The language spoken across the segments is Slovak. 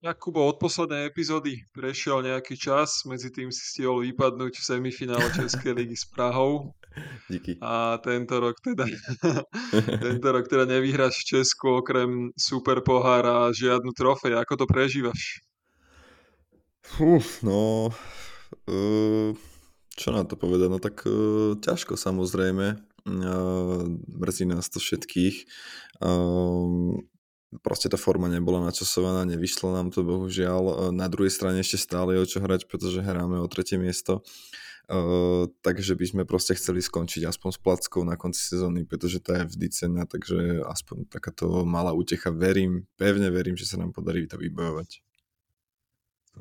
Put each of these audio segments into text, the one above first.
Jakubo, od poslednej epizódy prešiel nejaký čas, medzi tým si stihol vypadnúť v semifinále Českej ligy s Prahou. Díky. A tento rok teda, tento rok teda nevyhráš v Česku okrem super pohára a žiadnu trofej. Ako to prežívaš? Uf, no, uh, čo na to povedať? No tak uh, ťažko samozrejme. Uh, mrzí nás to všetkých. Proste tá forma nebola načasovaná, nevyšlo nám to bohužiaľ. E, na druhej strane ešte stále je o čo hrať, pretože hráme o tretie miesto. Uh, takže by sme proste chceli skončiť aspoň s plackou na konci sezóny, pretože tá je vždy cena, takže aspoň takáto malá útecha. Verím, pevne verím, že sa nám podarí to vybojovať.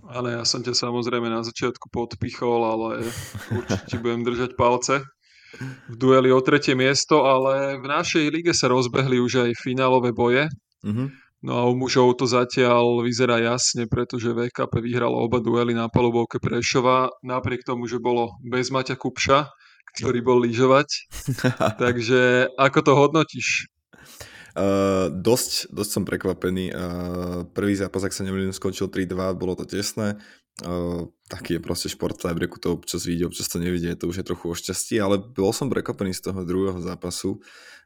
Ale ja som ťa samozrejme na začiatku podpichol, ale určite budem držať palce v dueli o tretie miesto, ale v našej lige sa rozbehli už aj finálové boje. Mm-hmm. No a u mužov to zatiaľ vyzerá jasne, pretože VKP vyhralo oba duely na palubovke Prešova, napriek tomu, že bolo bez Maťa Kupša, ktorý bol lyžovať. Takže ako to hodnotíš? Uh, dosť, dosť som prekvapený. Uh, prvý zápas, ak sa nemýlim, skončil 3-2, bolo to tesné. Uh, taký je proste šport v to občas vidie, občas to nevidie, to už je trochu o šťastí, ale bol som prekvapený z toho druhého zápasu, uh,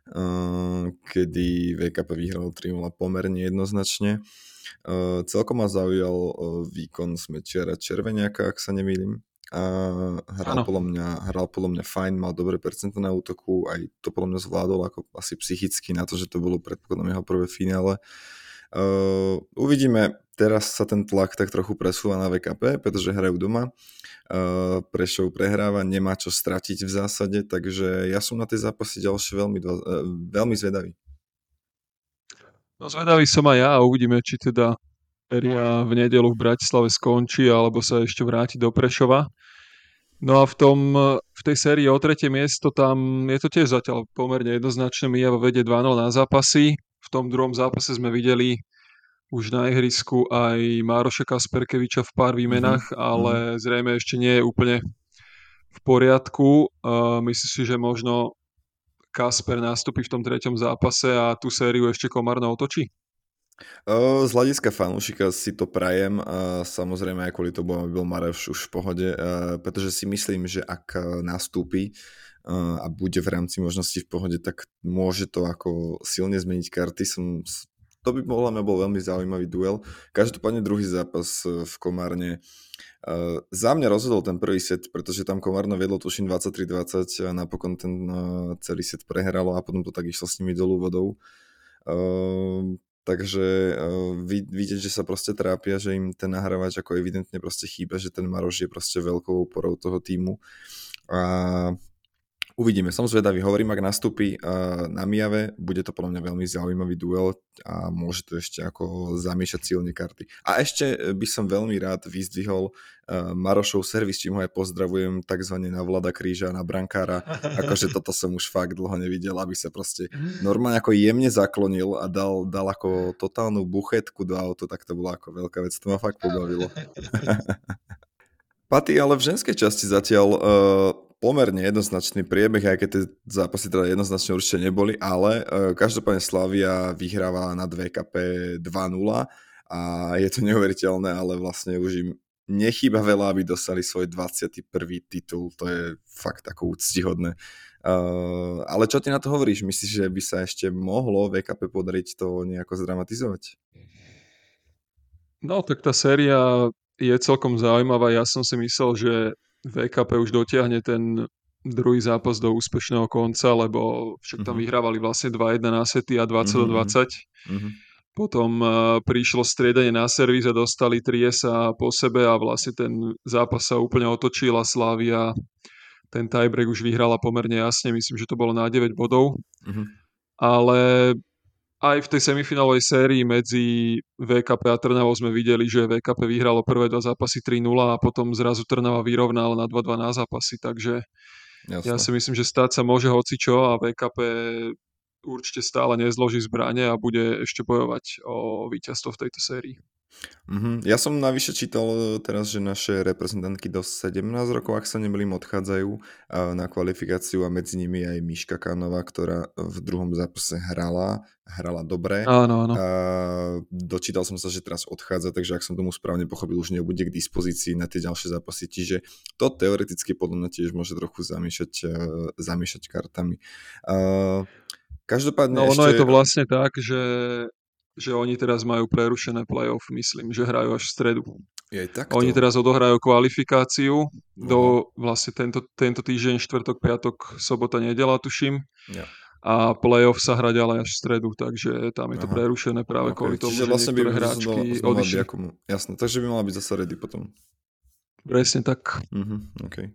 kedy VKP vyhral 3 pomerne jednoznačne. Uh, celkom ma zaujal uh, výkon Smečiara Červeniaka, ak sa nemýlim. A hral podľa, mňa, hral podľa mňa fajn, mal dobré percento na útoku, aj to podľa mňa zvládol ako asi psychicky na to, že to bolo predpokladom jeho prvé finále. Uh, uvidíme, teraz sa ten tlak tak trochu presúva na VKP, pretože hrajú doma. Uh, Prešov prehráva, nemá čo stratiť v zásade, takže ja som na tie zápasy ďalšie veľmi, uh, veľmi zvedavý. No zvedavý som aj ja a uvidíme, či teda Eria v nedelu v Bratislave skončí alebo sa ešte vráti do Prešova. No a v, tom, v tej sérii o tretie miesto tam je to tiež zatiaľ pomerne jednoznačné. Mijava vedie 2 na zápasy. V tom druhom zápase sme videli už na ihrisku aj Mároša Kasperkeviča v pár výmenách, mm-hmm. ale mhm. zrejme ešte nie je úplne v poriadku. Uh, myslíš si, že možno Kasper nastúpi v tom treťom zápase a tú sériu ešte Komárno otočí? Z hľadiska fanúšika si to prajem a samozrejme aj kvôli tomu, aby bol Mareš už v pohode, pretože si myslím, že ak nastúpi a bude v rámci možností v pohode, tak môže to ako silne zmeniť karty. Som, to by bol, bol veľmi zaujímavý duel. Každopádne druhý zápas e, v Komárne Uh, za mňa rozhodol ten prvý set, pretože tam Komárno viedlo tuším 23-20 a napokon ten uh, celý set prehralo a potom to tak išlo s nimi dolu vodou. Uh, Takže uh, vidieť, že sa proste trápia, že im ten nahrávač ako evidentne proste chýba, že ten Maroš je proste veľkou oporou toho týmu. A Uvidíme, som zvedavý, hovorím, ak nastúpi na Miave, bude to podľa mňa veľmi zaujímavý duel a môže to ešte ako zamiešať silne karty. A ešte by som veľmi rád vyzdvihol Marošov servis, čím ho aj pozdravujem takzvané na Vlada Kríža, na brankára, akože toto som už fakt dlho nevidel, aby sa proste normálne ako jemne zaklonil a dal, dal ako totálnu buchetku do auto, tak to bola ako veľká vec, to ma fakt pobavilo. Paty, ale v ženskej časti zatiaľ uh, pomerne jednoznačný priebeh, aj keď tie zápasy teda jednoznačne určite neboli, ale uh, každopádne Slavia vyhráva na 2KP 2-0 a je to neuveriteľné, ale vlastne už im nechýba veľa, aby dostali svoj 21. titul, to je fakt ako úctihodné. Uh, ale čo ty na to hovoríš? Myslíš, že by sa ešte mohlo VKP podariť to nejako zdramatizovať? No, tak tá séria je celkom zaujímavá. Ja som si myslel, že VKP už dotiahne ten druhý zápas do úspešného konca, lebo však tam uh-huh. vyhrávali vlastne 2-1 na sety a 20 uh-huh. 20. Uh-huh. Potom uh, prišlo striedanie na servis a dostali 3 sa po sebe a vlastne ten zápas sa úplne otočil a Slavia ten tiebreak už vyhrala pomerne jasne, myslím, že to bolo na 9 bodov. Uh-huh. Ale aj v tej semifinálovej sérii medzi VKP a Trnavou sme videli, že VKP vyhralo prvé dva zápasy 3-0 a potom zrazu Trnava vyrovnala na 2-2 na zápasy, takže Jasne. ja si myslím, že stáť sa môže hocičo a VKP určite stále nezloží zbranie a bude ešte bojovať o víťazstvo v tejto sérii. Mm-hmm. Ja som navyše čítal e, teraz, že naše reprezentantky do 17 rokov, ak sa nemýlim, odchádzajú e, na kvalifikáciu a medzi nimi aj Miška Kanova, ktorá v druhom zápase hrala, hrala dobre. Áno, áno. A dočítal som sa, že teraz odchádza, takže ak som tomu správne pochopil, už nebude k dispozícii na tie ďalšie zápasy, čiže to teoreticky podľa mňa tiež môže trochu zamiešať, e, zamiešať kartami. Každopádne no, ešte... ono je to vlastne tak, že že oni teraz majú prerušené playoff, myslím, že hrajú až v stredu. Je takto. Oni teraz odohrajú kvalifikáciu uh-huh. do vlastne tento, tento týždeň, štvrtok, piatok, sobota, nedela, tuším. Ja. A playoff sa hrá ďalej až v stredu, takže tam je to Aha. prerušené práve okay. kvôli tomu, Čiže že vlastne niektoré by hráčky odišli. Jasné, takže by mala byť zase ready potom. Presne tak. Uh-huh, okay.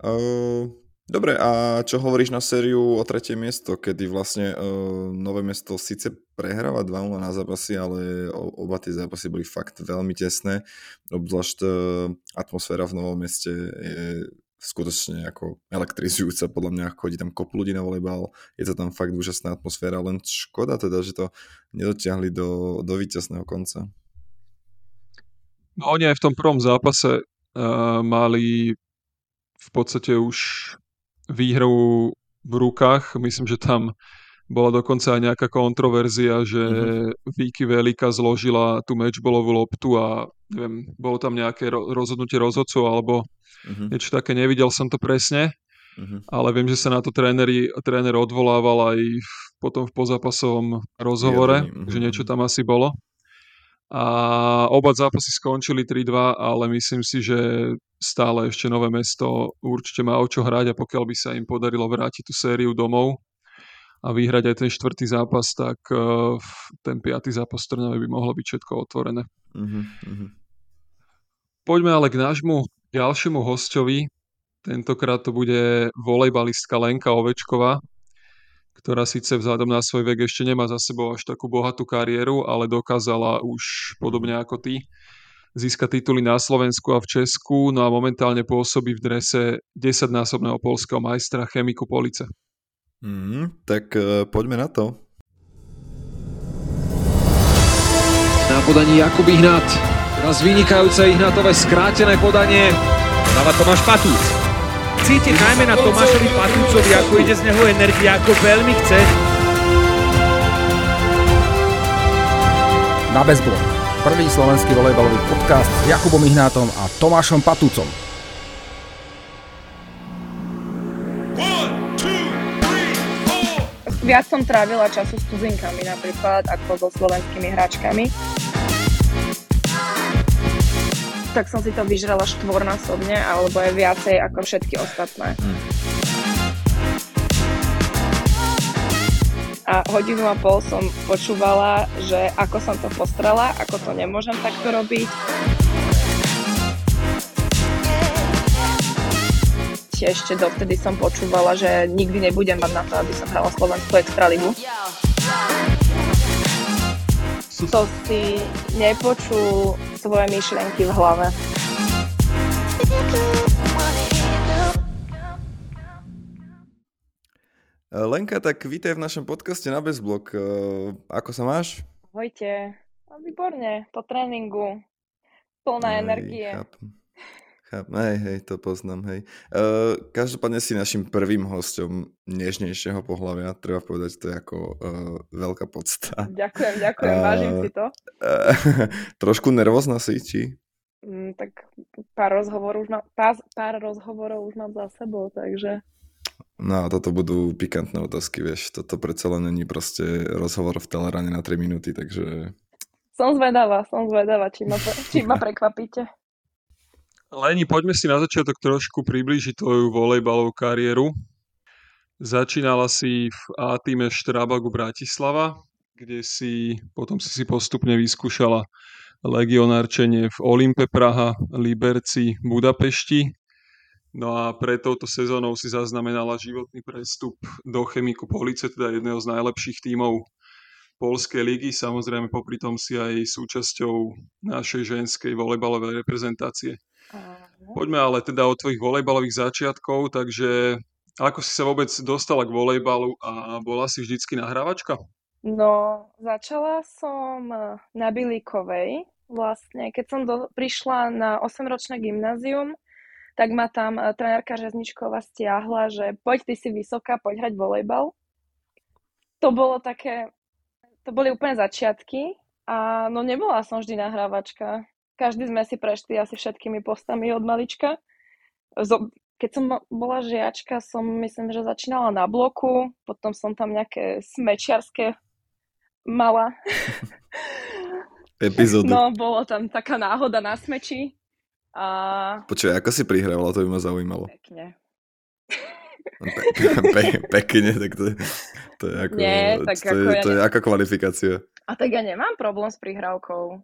uh, Dobre, a čo hovoríš na sériu o tretie miesto, kedy vlastne uh, Nové mesto síce prehráva 2 na zápasy, ale oba tie zápasy boli fakt veľmi tesné. Obzvlášť uh, atmosféra v Novom meste je skutočne ako elektrizujúca, podľa mňa chodí tam kop ľudí na volejbal, je to tam fakt úžasná atmosféra, len škoda teda, že to nedotiahli do, do víťazného konca. No oni aj v tom prvom zápase uh, mali v podstate už výhru v rukách. Myslím, že tam bola dokonca aj nejaká kontroverzia, že mm-hmm. Viki Velika zložila tú matchballovú loptu a neviem, bolo tam nejaké rozhodnutie rozhodcov alebo mm-hmm. niečo také, nevidel som to presne, mm-hmm. ale viem, že sa na to tréneri, tréner odvolával aj v, potom v pozápasovom rozhovore, mm-hmm. že niečo tam asi bolo. A oba zápasy skončili 3-2, ale myslím si, že stále ešte Nové mesto určite má o čo hrať a pokiaľ by sa im podarilo vrátiť tú sériu domov a vyhrať aj ten štvrtý zápas, tak uh, ten piatý zápas Trnave by mohlo byť všetko otvorené. Uh-huh, Poďme ale k nášmu ďalšiemu hostovi. Tentokrát to bude volejbalistka Lenka Ovečková, ktorá síce vzhľadom na svoj vek ešte nemá za sebou až takú bohatú kariéru, ale dokázala už podobne ako ty získať tituly na Slovensku a v Česku, no a momentálne pôsobí v drese 10-násobného polského majstra Chemiku Police. Mm, tak uh, poďme na to. Na podaní Jakub Ihnat. Teraz vynikajúce Ihnatové skrátené podanie. Dáva Tomáš Patúc cítiť najmä na Tomášovi Patúcovi, ako ide z neho energia, ako veľmi chce. Na bezblok. Prvý slovenský volejbalový podcast s Jakubom Ihnátom a Tomášom Patúcom. Viac som trávila času s cudzinkami napríklad ako so slovenskými hráčkami tak som si to vyžrala štvornásobne alebo aj viacej ako všetky ostatné. Hmm. A hodinu a pol som počúvala, že ako som to postrala, ako to nemôžem takto robiť. Ešte dovtedy som počúvala, že nikdy nebudem mať na to, aby som hrala Slovenskú extraligu to si nepočul svoje myšlienky v hlave. Lenka, tak vítaj v našom podcaste na Bezblok. Ako sa máš? Ahojte. Výborne, po tréningu. Plná Aj, energie. Chápem. Chápem, hej, hej, to poznám, hej. Uh, každopádne si našim prvým hostom nežnejšieho pohľavia, treba povedať, to je ako uh, veľká podsta. Ďakujem, ďakujem, uh, vážim si to. Uh, trošku nervózna si, či? Mm, tak pár rozhovorov, už mám, pár, pár rozhovorov už mám za sebou, takže... No, toto budú pikantné otázky, vieš, toto predsa len není proste rozhovor v Telerane na 3 minúty, takže... Som zvedavá, som zvedavá, či ma, či ma prekvapíte. Leni, poďme si na začiatok trošku približiť tvoju volejbalovú kariéru. Začínala si v A týme Štrabagu Bratislava, kde si potom si si postupne vyskúšala legionárčenie v Olympe Praha, Liberci, Budapešti. No a pre touto sezónou si zaznamenala životný prestup do Chemiku Police, teda jedného z najlepších tímov Polskej ligy. Samozrejme, popri tom si aj súčasťou našej ženskej volejbalovej reprezentácie. Poďme ale teda od tvojich volejbalových začiatkov, takže ako si sa vôbec dostala k volejbalu a bola si vždycky nahrávačka? No, začala som na Bilíkovej vlastne, keď som do, prišla na 8-ročné gymnázium, tak ma tam uh, trenérka Žezničková stiahla, že poď ty si vysoká, poď hrať volejbal. To bolo také, to boli úplne začiatky a no nebola som vždy nahrávačka. Každý sme si prešli asi všetkými postami od malička. Keď som bola žiačka, som myslím, že začínala na bloku, potom som tam nejaké smečiarské mala. Epizódu. No, bolo tam taká náhoda na smeči. A... Počuj, ako si prihrávala, to by ma zaujímalo. Pekne. Pe, pe, pe, pekne, tak to, to je ako, Nie, tak to, ako je, ja to je aká kvalifikácia. A tak ja nemám problém s prihrávkou.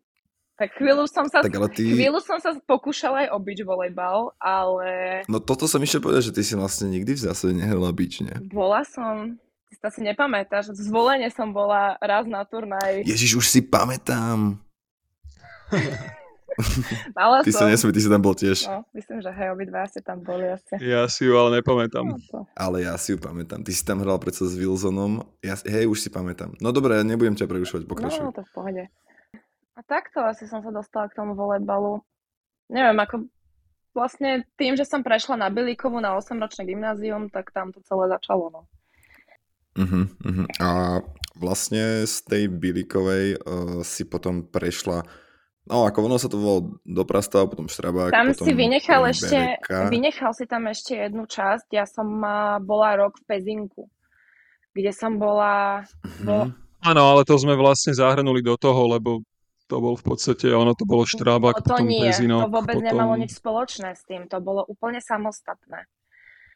Tak chvíľu som sa, Tak ale ty... chvíľu som sa pokúšala aj o beach volejbal, ale No toto som ešte povedal, že ty si vlastne nikdy v zásade nehrala beach, nie? bola som, ty sa si nepamätáš, zvolenie som bola raz na turnaj. Ježiš, už si pamätám. Mala Ty sa som. nesmie, ty si tam bol tiež. No, myslím, že hej, obidva ste tam boli asi. Ja si ju ale nepamätám. No. Ale ja si ju pamätám. Ty si tam hral predsa s Wilsonom. Ja, hej, už si pamätám. No dobre, ja nebudem ťa prerušovať, pokračuj. no, to v pohode. A takto asi som sa dostala k tomu volejbalu. Neviem, ako vlastne tým, že som prešla na Bilíkovu na 8-ročné gymnázium, tak tam to celé začalo. No. Uh-huh, uh-huh. A vlastne z tej Bilikovej uh, si potom prešla No, ako ono sa to volalo Doprastava, potom Štrabák, Tam potom si vynechal ešte, Bereka. vynechal si tam ešte jednu časť. Ja som bola rok v Pezinku, kde som bola, bo, Mhm. Áno, ale to sme vlastne zahrnuli do toho, lebo to bol v podstate, ono to bolo Štrábak, No to potom nie, Pezinok, to vôbec potom... nemalo nič spoločné s tým, to bolo úplne samostatné.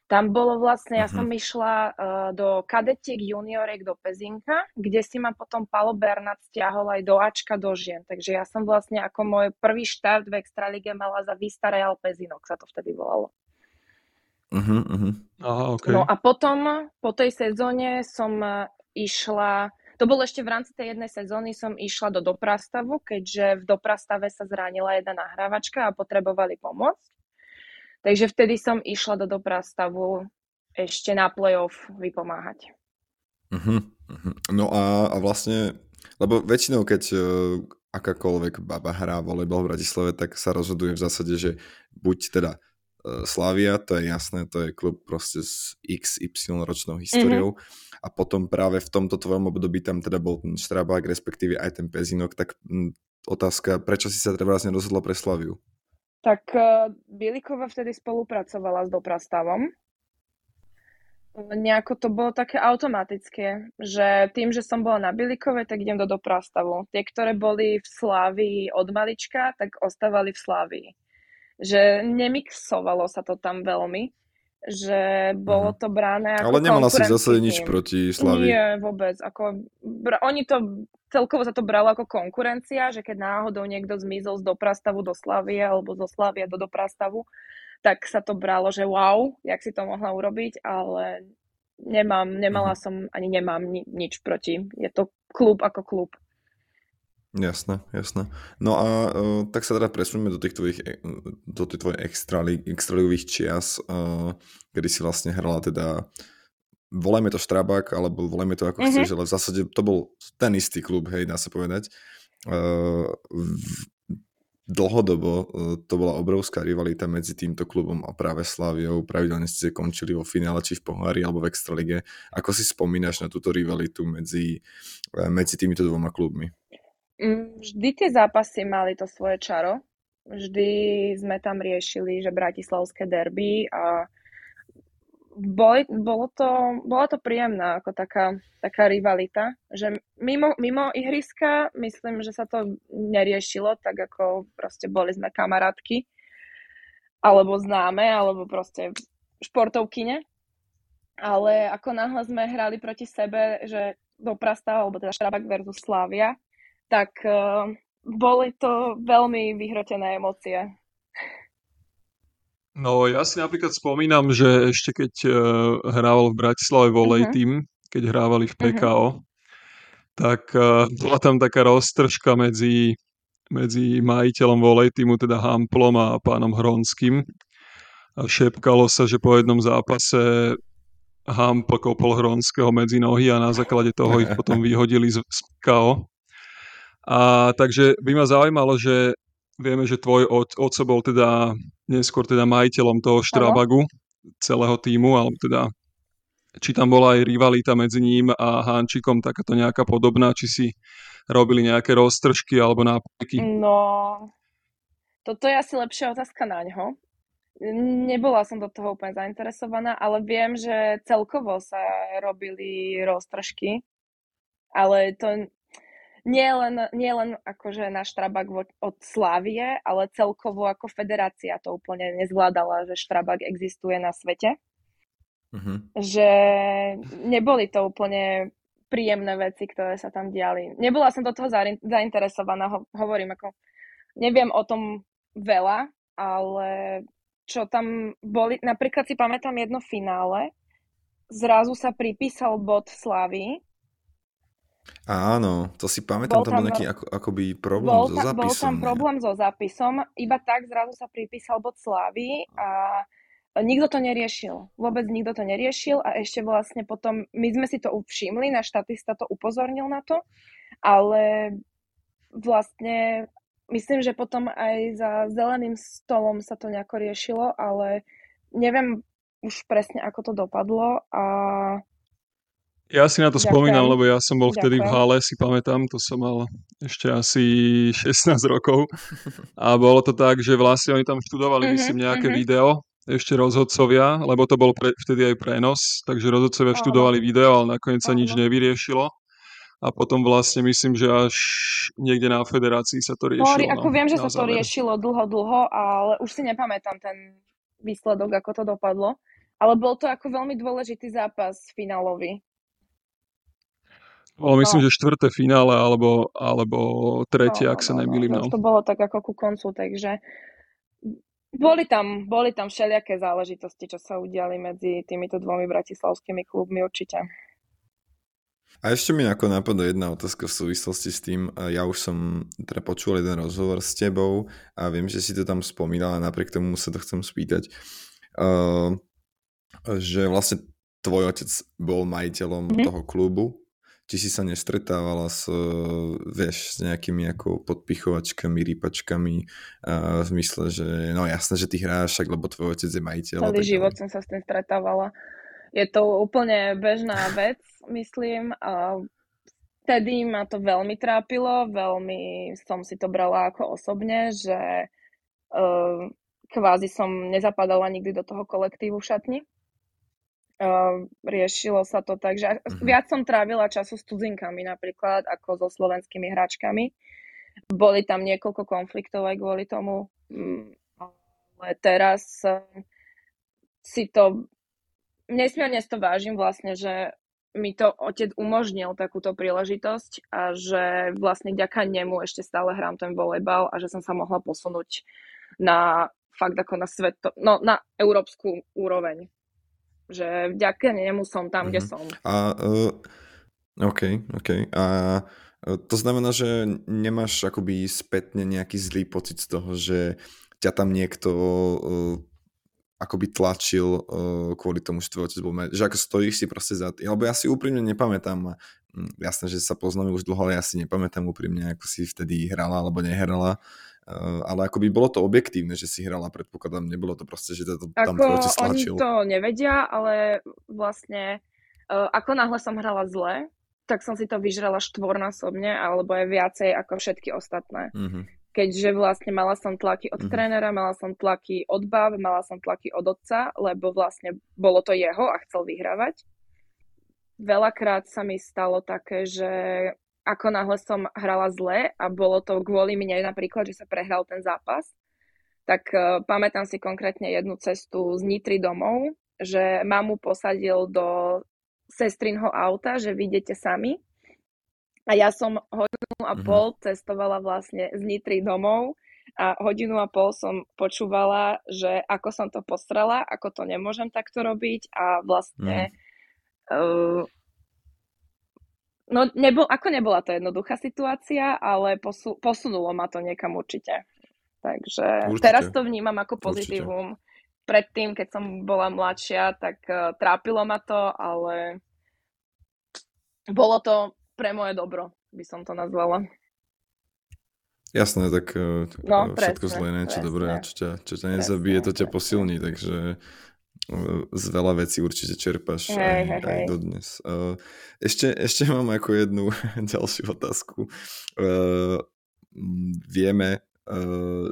Tam bolo vlastne, ja Mhm. som išla uh, do kadetiek juniorek do Pezinka, kde si ma potom Palo Bernat stiahol aj do Ačka do žien. Takže ja som vlastne ako môj prvý štart v Extralige mala za Vista Real Pezinok, sa to vtedy volalo. Uh-huh, uh-huh. Aha, ok. No a potom, po tej sezóne som uh, išla, to bolo ešte v rámci tej jednej sezóny, som išla do Doprastavu, keďže v Doprastave sa zranila jedna nahrávačka a potrebovali pomôcť. Takže vtedy som išla do Doprastavu ešte na playoff vypomáhať. Uh-huh, uh-huh. No a, a vlastne, lebo väčšinou keď uh, akákoľvek baba hrá volejbal v Bratislave, tak sa rozhoduje v zásade, že buď teda uh, Slavia, to je jasné, to je klub proste s XY ročnou históriou mm-hmm. a potom práve v tomto tvojom období tam teda bol ten Štrabák, respektíve aj ten Pezinok, tak m, otázka, prečo si sa teda vlastne rozhodla pre Slaviu? Tak uh, Bielikova vtedy spolupracovala s Doprastavom. Nejako to bolo také automatické, že tým, že som bola na Bilikove, tak idem do Doprastavu. Tie, ktoré boli v Slávii od malička, tak ostávali v Slávii. Že nemixovalo sa to tam veľmi, že bolo to brané ako Ale nemala si konkurenčný nič proti Slavii. Nie, vôbec. Ako, oni to celkovo sa to bralo ako konkurencia, že keď náhodou niekto zmizol z Doprastavu do Slavie alebo zo Slavie do Doprastavu, tak sa to bralo, že wow, jak si to mohla urobiť, ale nemám, nemala Mhm. som, ani nemám ni- nič proti. Je to klub ako klub. Jasné, jasné. No a uh, tak sa teda presuneme do tých tvojich, e, do tých tvojich extrali, extraligových čias, uh, kedy si vlastne hrala teda volajme to Štrabák, alebo volajme to ako Mhm. chceš, ale v zásade to bol ten istý klub, hej, dá sa povedať. Uh, dlhodobo uh, to bola obrovská rivalita medzi týmto klubom a práve Slaviou. Pravidelne ste končili vo finále, či v pohári, alebo v Extralige. Ako si spomínaš na túto rivalitu medzi, medzi týmito dvoma klubmi? Mm, Vždy tie zápasy mali to svoje čaro. Vždy sme tam riešili, že bratislavské derby a boli, bolo to, bola to príjemná ako taká, taká rivalita, že mimo, mimo ihriska myslím, že sa to neriešilo, tak ako proste boli sme kamarátky alebo známe, alebo proste športovkyne. Ale ako náhle sme hrali proti sebe, že Doprasta, alebo teda Štrabak versus Slavia, tak uh, boli to veľmi vyhrotené emócie. No ja si napríklad spomínam, že ešte keď uh, hrával v Bratislave volej Mhm. tým, keď hrávali v PKO, tak uh, bola tam taká roztržka medzi, medzi majiteľom volej týmu, teda Hamplom a pánom Hronským. A šepkalo sa, že po jednom zápase Hampl kopol Hronského medzi nohy a na základe toho ich potom vyhodili z, z PKO. A takže by ma zaujímalo, že vieme, že tvoj otco bol teda neskôr teda majiteľom toho Štrabagu, celého týmu, alebo teda či tam bola aj rivalita medzi ním a Hančikom, takáto nejaká podobná, či si robili nejaké roztržky alebo nápoky? No, toto je asi lepšia otázka na ňo. Nebola som do toho úplne zainteresovaná, ale viem, že celkovo sa robili roztržky, ale to nie len, nie len akože náš Štrabak od Slávie, ale celkovo ako federácia to úplne nezvládala, že Štrabak existuje na svete. Uh-huh. Že neboli to úplne príjemné veci, ktoré sa tam diali. Nebola som do toho zainteresovaná, ho- hovorím, ako neviem o tom veľa, ale čo tam boli, napríklad si pamätám jedno finále, zrazu sa pripísal bod Slavy. Áno, to si pamätám, bol tam, bol nejaký ako, akoby problém bol so zápisom. Bol tam problém so zápisom, iba tak zrazu sa pripísal bod Slavy a nikto to neriešil. Vôbec nikto to neriešil a ešte vlastne potom, my sme si to všimli, náš štatista to upozornil na to, ale vlastne myslím, že potom aj za zeleným stolom sa to nejako riešilo, ale neviem už presne, ako to dopadlo a ja si na to Ďakujem. spomínam, lebo ja som bol vtedy Ďakujem. v hale, si pamätám, to som mal ešte asi 16 rokov. A bolo to tak, že vlastne oni tam študovali, mm-hmm, myslím, nejaké mm-hmm. video ešte rozhodcovia, lebo to bol pre, vtedy aj prenos, takže rozhodcovia Aha. študovali video, ale nakoniec sa nič nevyriešilo. A potom vlastne myslím, že až niekde na federácii sa to riešilo. No, ako viem, že sa záver. to riešilo dlho, dlho, ale už si nepamätám ten výsledok, ako to dopadlo. Ale bol to ako veľmi dôležitý zápas finálový. Ale myslím, no. že štvrté finále alebo, alebo tretie, no, ak sa no, nemýlim. No, no. to bolo tak ako ku koncu, takže boli tam, boli tam všelijaké záležitosti, čo sa udiali medzi týmito dvomi bratislavskými klubmi určite. A ešte mi ako napadá jedna otázka v súvislosti s tým. Ja už som teda počul jeden rozhovor s tebou a viem, že si to tam spomínala, napriek tomu sa to chcem spýtať. Uh, že vlastne tvoj otec bol majiteľom mm-hmm. toho klubu či si sa nestretávala s, vieš, s nejakými ako podpichovačkami, rýpačkami a v zmysle, že no jasné, že ty hráš však, lebo tvoj otec je majiteľ. Celý život som sa s tým stretávala. Je to úplne bežná vec, myslím. A vtedy ma to veľmi trápilo, veľmi som si to brala ako osobne, že uh, kvázi som nezapadala nikdy do toho kolektívu šatni Uh, riešilo sa to tak, že uh-huh. viac som trávila času s cudzinkami napríklad ako so slovenskými hračkami. Boli tam niekoľko konfliktov aj kvôli tomu, mm, ale teraz uh, si to nesmierne to vážim vlastne, že mi to otec umožnil takúto príležitosť a že vlastne ďaká nemu ešte stále hrám ten volejbal a že som sa mohla posunúť na fakt ako na sveto, no na európsku úroveň že vďaka nemu som tam, mm-hmm. kde mhm. som. A, uh, OK, OK. A uh, to znamená, že nemáš akoby spätne nejaký zlý pocit z toho, že ťa tam niekto uh, akoby tlačil uh, kvôli tomu, že tvoj otec bol že ako stojíš si proste za tým, lebo ja si úprimne nepamätám, hm, jasné, že sa poznáme už dlho, ale ja si nepamätám úprimne, ako si vtedy hrala alebo nehrala Eh, ale ako by bolo to objektívne, že si hrala, predpokladám, nebolo to proste, že to tam ako stlačil. Oni to nevedia, ale vlastne uh, ako náhle som hrala zle, tak som si to vyžrala štvornásobne, alebo aj viacej ako všetky ostatné. Mm-hmm. Keďže vlastne mala som tlaky od mm-hmm. trénera, mala som tlaky od báb, mala som tlaky od otca, lebo vlastne bolo to jeho a chcel vyhrávať. Veľakrát sa mi stalo také, že ako náhle som hrala zle a bolo to kvôli mne napríklad, že sa prehral ten zápas, tak uh, pamätám si konkrétne jednu cestu z Nitry domov, že mamu posadil do sestrinho auta, že vidíte sami. A ja som hodinu a mhm. pol mm-hmm. cestovala vlastne z Nitry domov a hodinu a pol som počúvala, že ako som to postrala, ako to nemôžem takto robiť a vlastne mm. uh, No, nebol, ako nebola to jednoduchá situácia, ale posu, posunulo ma to niekam určite. Takže určite. teraz to vnímam ako pozitívum. Určite. Predtým, keď som bola mladšia, tak uh, trápilo ma to, ale bolo to pre moje dobro, by som to nazvala. Jasné, tak no, všetko presne, zlé niečo presne. dobré čo ťa, čo ťa nezabije, to ťa posilní, takže z veľa vecí určite čerpáš hej, aj, hej, aj dodnes. Ešte, ešte mám ako jednu ďalšiu otázku. Vieme,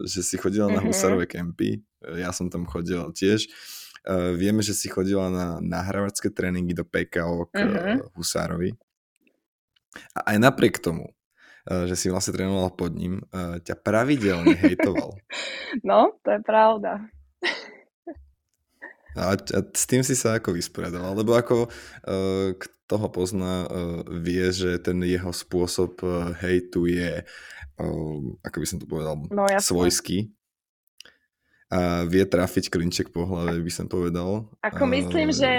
že si chodila na Mhm. Husarové kempy, ja som tam chodil tiež. Vieme, že si chodila na nahrávačské tréningy do PKO k Mhm. Husárovi. A aj napriek tomu, že si vlastne trénovala pod ním, ťa pravidelne hejtoval. No, to je pravda. A, a s tým si sa ako vysporiadala? Lebo ako uh, kto ho pozná, uh, vie, že ten jeho spôsob uh, hejtu je, uh, ako by som to povedal, No, svojský. A vie trafiť klinček po hlave, by som povedal. Ako myslím, Uh, že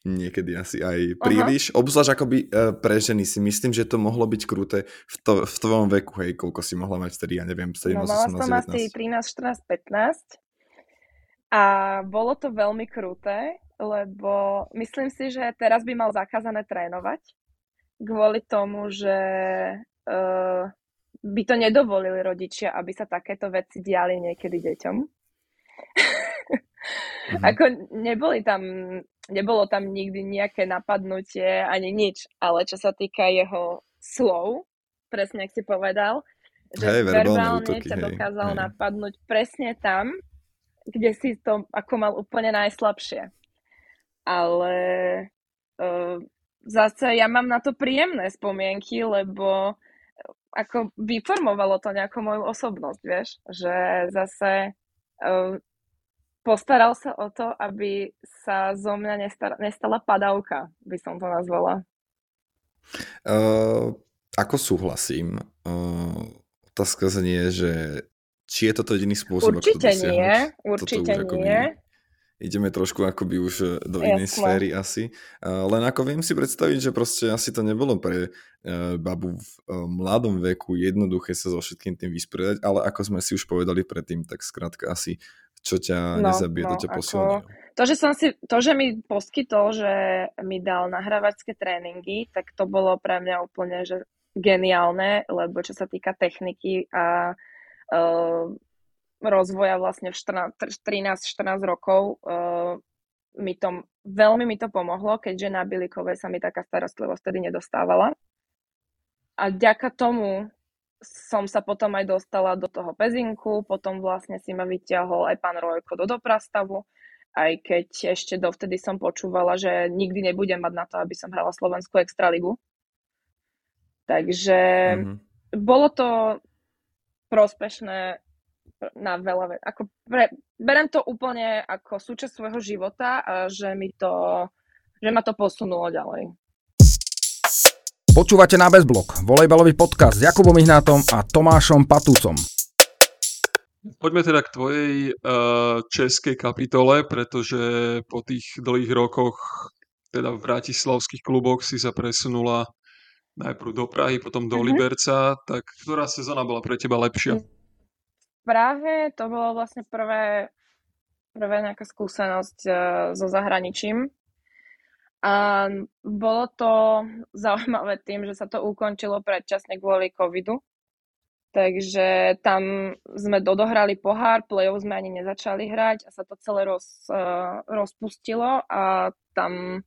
Niekedy asi aj príliš. Obzvlášť akoby uh, pre ženy si myslím, že to mohlo byť kruté v, to, v tvojom veku, hej, koľko si mohla mať vtedy, ja neviem, 17, no, mala 18, som asi 13, 14, 15 a bolo to veľmi kruté, lebo myslím si, že teraz by mal zakázané trénovať kvôli tomu, že uh, by to nedovolili rodičia, aby sa takéto veci diali niekedy deťom. Mhm. Ako neboli tam, nebolo tam nikdy nejaké napadnutie ani nič, ale čo sa týka jeho slov, presne ak si povedal, že Hej, verbálne verbálne útoky, ťa hej, dokázal hej. napadnúť presne tam, kde si to ako mal úplne najslabšie. Ale uh, zase ja mám na to príjemné spomienky, lebo ako vyformovalo to nejakú moju osobnosť, vieš, že zase uh, postaral sa o to, aby sa zo mňa nestala, nestala padavka, by som to nazvala. Uh, ako súhlasím, uh, otázka znie, že či je toto jediný spôsob, určite ako to dosiahnuť? nie, Toto určite už akoby nie. Ideme trošku akoby už e, do inej Jasné. sféry asi. Uh, len ako viem si predstaviť, že proste asi to nebolo pre uh, babu v mladom veku jednoduché sa so všetkým tým vysporiadať, ale ako sme si už povedali predtým, tak skrátka asi čo ťa No, nezabije, to no, ťa ako- posilní. To, že, som si, to, že mi poskytol, že mi dal nahrávačské tréningy, tak to bolo pre mňa úplne že geniálne, lebo čo sa týka techniky a rozvoja vlastne v 13-14 rokov, uh, mi to, veľmi mi to pomohlo, keďže na Bilikovej sa mi taká starostlivosť tedy nedostávala. A vďaka tomu som sa potom aj dostala do toho pezinku, potom vlastne si ma vyťahol aj pán Rojko do doprastavu, aj keď ešte dovtedy som počúvala, že nikdy nebudem mať na to, aby som hrala Slovenskú extraligu. Takže Mhm. bolo to prospešné na veľa vecí. Ako pre, berem to úplne ako súčasť svojho života a že, mi to, že ma to posunulo ďalej. Počúvate na Bezblok, volejbalový podcast s Jakubom Ihnátom a Tomášom Patúcom. Poďme teda k tvojej uh, českej kapitole, pretože po tých dlhých rokoch teda v bratislavských kluboch si sa presunula najprv do Prahy, potom do Mhm. Liberca, tak ktorá sezóna bola pre teba lepšia? V Prahe to bolo vlastne prvé, prvé nejaká skúsenosť uh, so zahraničím. A bolo to zaujímavé tým, že sa to ukončilo predčasne kvôli covidu. Takže tam sme dodohrali pohár, play-off sme ani nezačali hrať a sa to celé roz, uh, rozpustilo a tam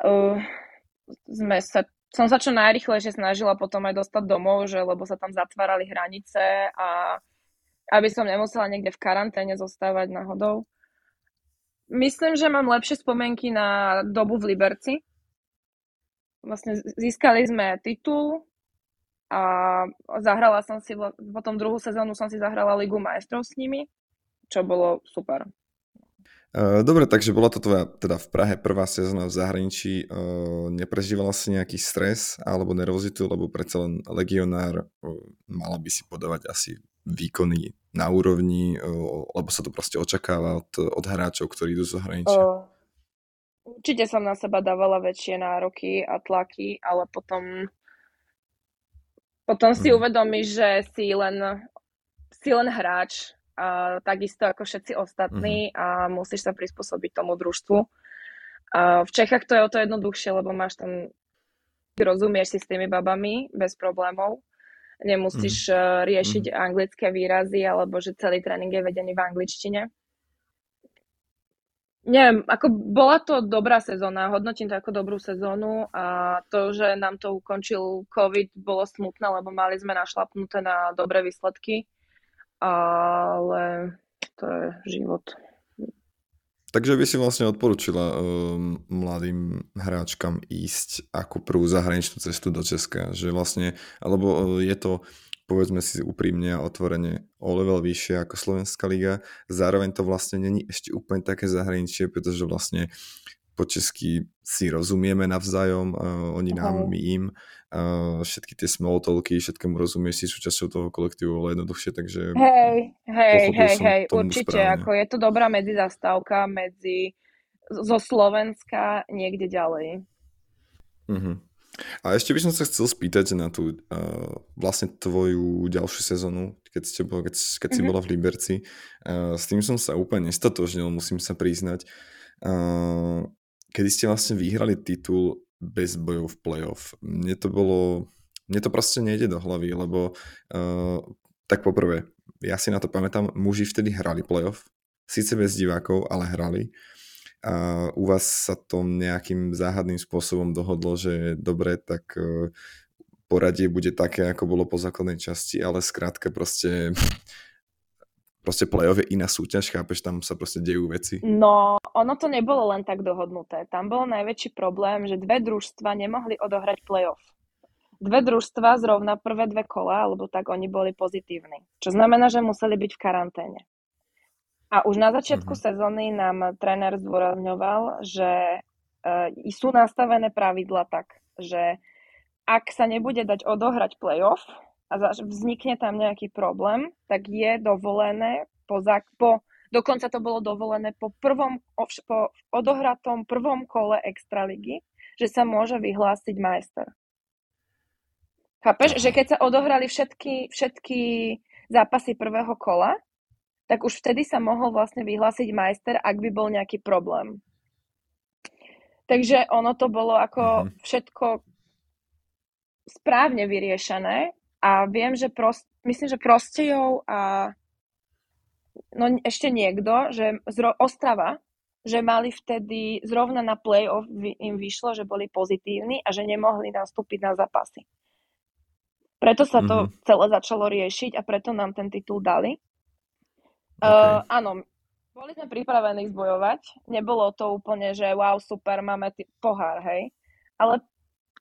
uh, sme sa, som sa čo najrychlejšie snažila potom aj dostať domov, že, lebo sa tam zatvárali hranice a aby som nemusela niekde v karanténe zostávať náhodou. Myslím, že mám lepšie spomienky na dobu v Liberci. Vlastne získali sme titul a zahrala som si, potom druhú sezónu som si zahrala Ligu majstrov s nimi, čo bolo super. Dobre, takže bola to tvoja, teda v Prahe prvá sezóna v zahraničí. Neprežívala si nejaký stres alebo nervozitu, lebo predsa len legionár mala by si podávať asi výkony na úrovni, lebo sa to proste očakáva od, od hráčov, ktorí idú z zahraničia. O, určite som na seba dávala väčšie nároky a tlaky, ale potom potom si Mhm. uvedomíš, že si len, si len hráč a takisto ako všetci ostatní a musíš sa prispôsobiť tomu družstvu. A v Čechách to je o to jednoduchšie, lebo máš tam, rozumieš si s tými babami bez problémov. nemusíš mm. riešiť mm. anglické výrazy, alebo že celý tréning je vedený v angličtine. Neviem, ako bola to dobrá sezóna, hodnotím to ako dobrú sezónu a to, že nám to ukončil COVID, bolo smutné, lebo mali sme našlapnuté na dobré výsledky, ale to je život. Takže by si vlastne odporúčila um, mladým hráčkam ísť ako prvú zahraničnú cestu do Česka, že vlastne, alebo uh, je to povedzme si úprimne a otvorene o level vyššie ako Slovenská liga. Zároveň to vlastne není ešte úplne také zahraničie, pretože vlastne po česky si rozumieme navzájom, uh, oni nám, my im, všetky tie small talky, všetkému rozumieš si súčasťou toho kolektívu ale jednoduchšie, takže Hej, hej, hej, hej, určite, správne. ako je to dobrá medzizastávka medzi zo Slovenska niekde ďalej. Uh-huh. A ešte by som sa chcel spýtať na tú uh, vlastne tvoju ďalšiu sezónu, keď, ste bol, keď, keď mm-hmm. si mhm. bola v Liberci. Uh, s tým som sa úplne nestatožnil, musím sa priznať. Uh, kedy ste vlastne vyhrali titul bez bojov v playoff. Mne to bolo... Mne to proste nejde do hlavy, lebo uh, tak poprvé, ja si na to pamätám, muži vtedy hrali playoff, síce bez divákov, ale hrali a u vás sa to nejakým záhadným spôsobom dohodlo, že dobre, tak e, poradie bude také, ako bolo po základnej časti, ale skrátka proste proste play-off je iná súťaž, chápeš, tam sa proste dejú veci. No, ono to nebolo len tak dohodnuté. Tam bol najväčší problém, že dve družstva nemohli odohrať play-off. Dve družstva zrovna prvé dve kola, alebo tak oni boli pozitívni. Čo znamená, že museli byť v karanténe. A už na začiatku uh-huh. sezóny nám tréner zdôrazňoval, že uh, sú nastavené pravidla tak, že ak sa nebude dať odohrať playoff a vznikne tam nejaký problém, tak je dovolené po, po dokonca to bolo dovolené po prvom po odohratom prvom kole Extraligy, že sa môže vyhlásiť majster. Chápeš, že keď sa odohrali všetky, všetky zápasy prvého kola, tak už vtedy sa mohol vlastne vyhlásiť majster, ak by bol nejaký problém. Takže ono to bolo ako uh-huh. všetko správne vyriešené a viem, že prost, myslím, že Prostejov a no ešte niekto, že z Ostrava, že mali vtedy zrovna na play-off im vyšlo, že boli pozitívni a že nemohli nastúpiť na zápasy. Preto sa to mm-hmm. celé začalo riešiť a preto nám ten titul dali. Okay. Uh, áno, boli sme pripravení zbojovať. Nebolo to úplne, že wow, super, máme t- pohár, hej. Ale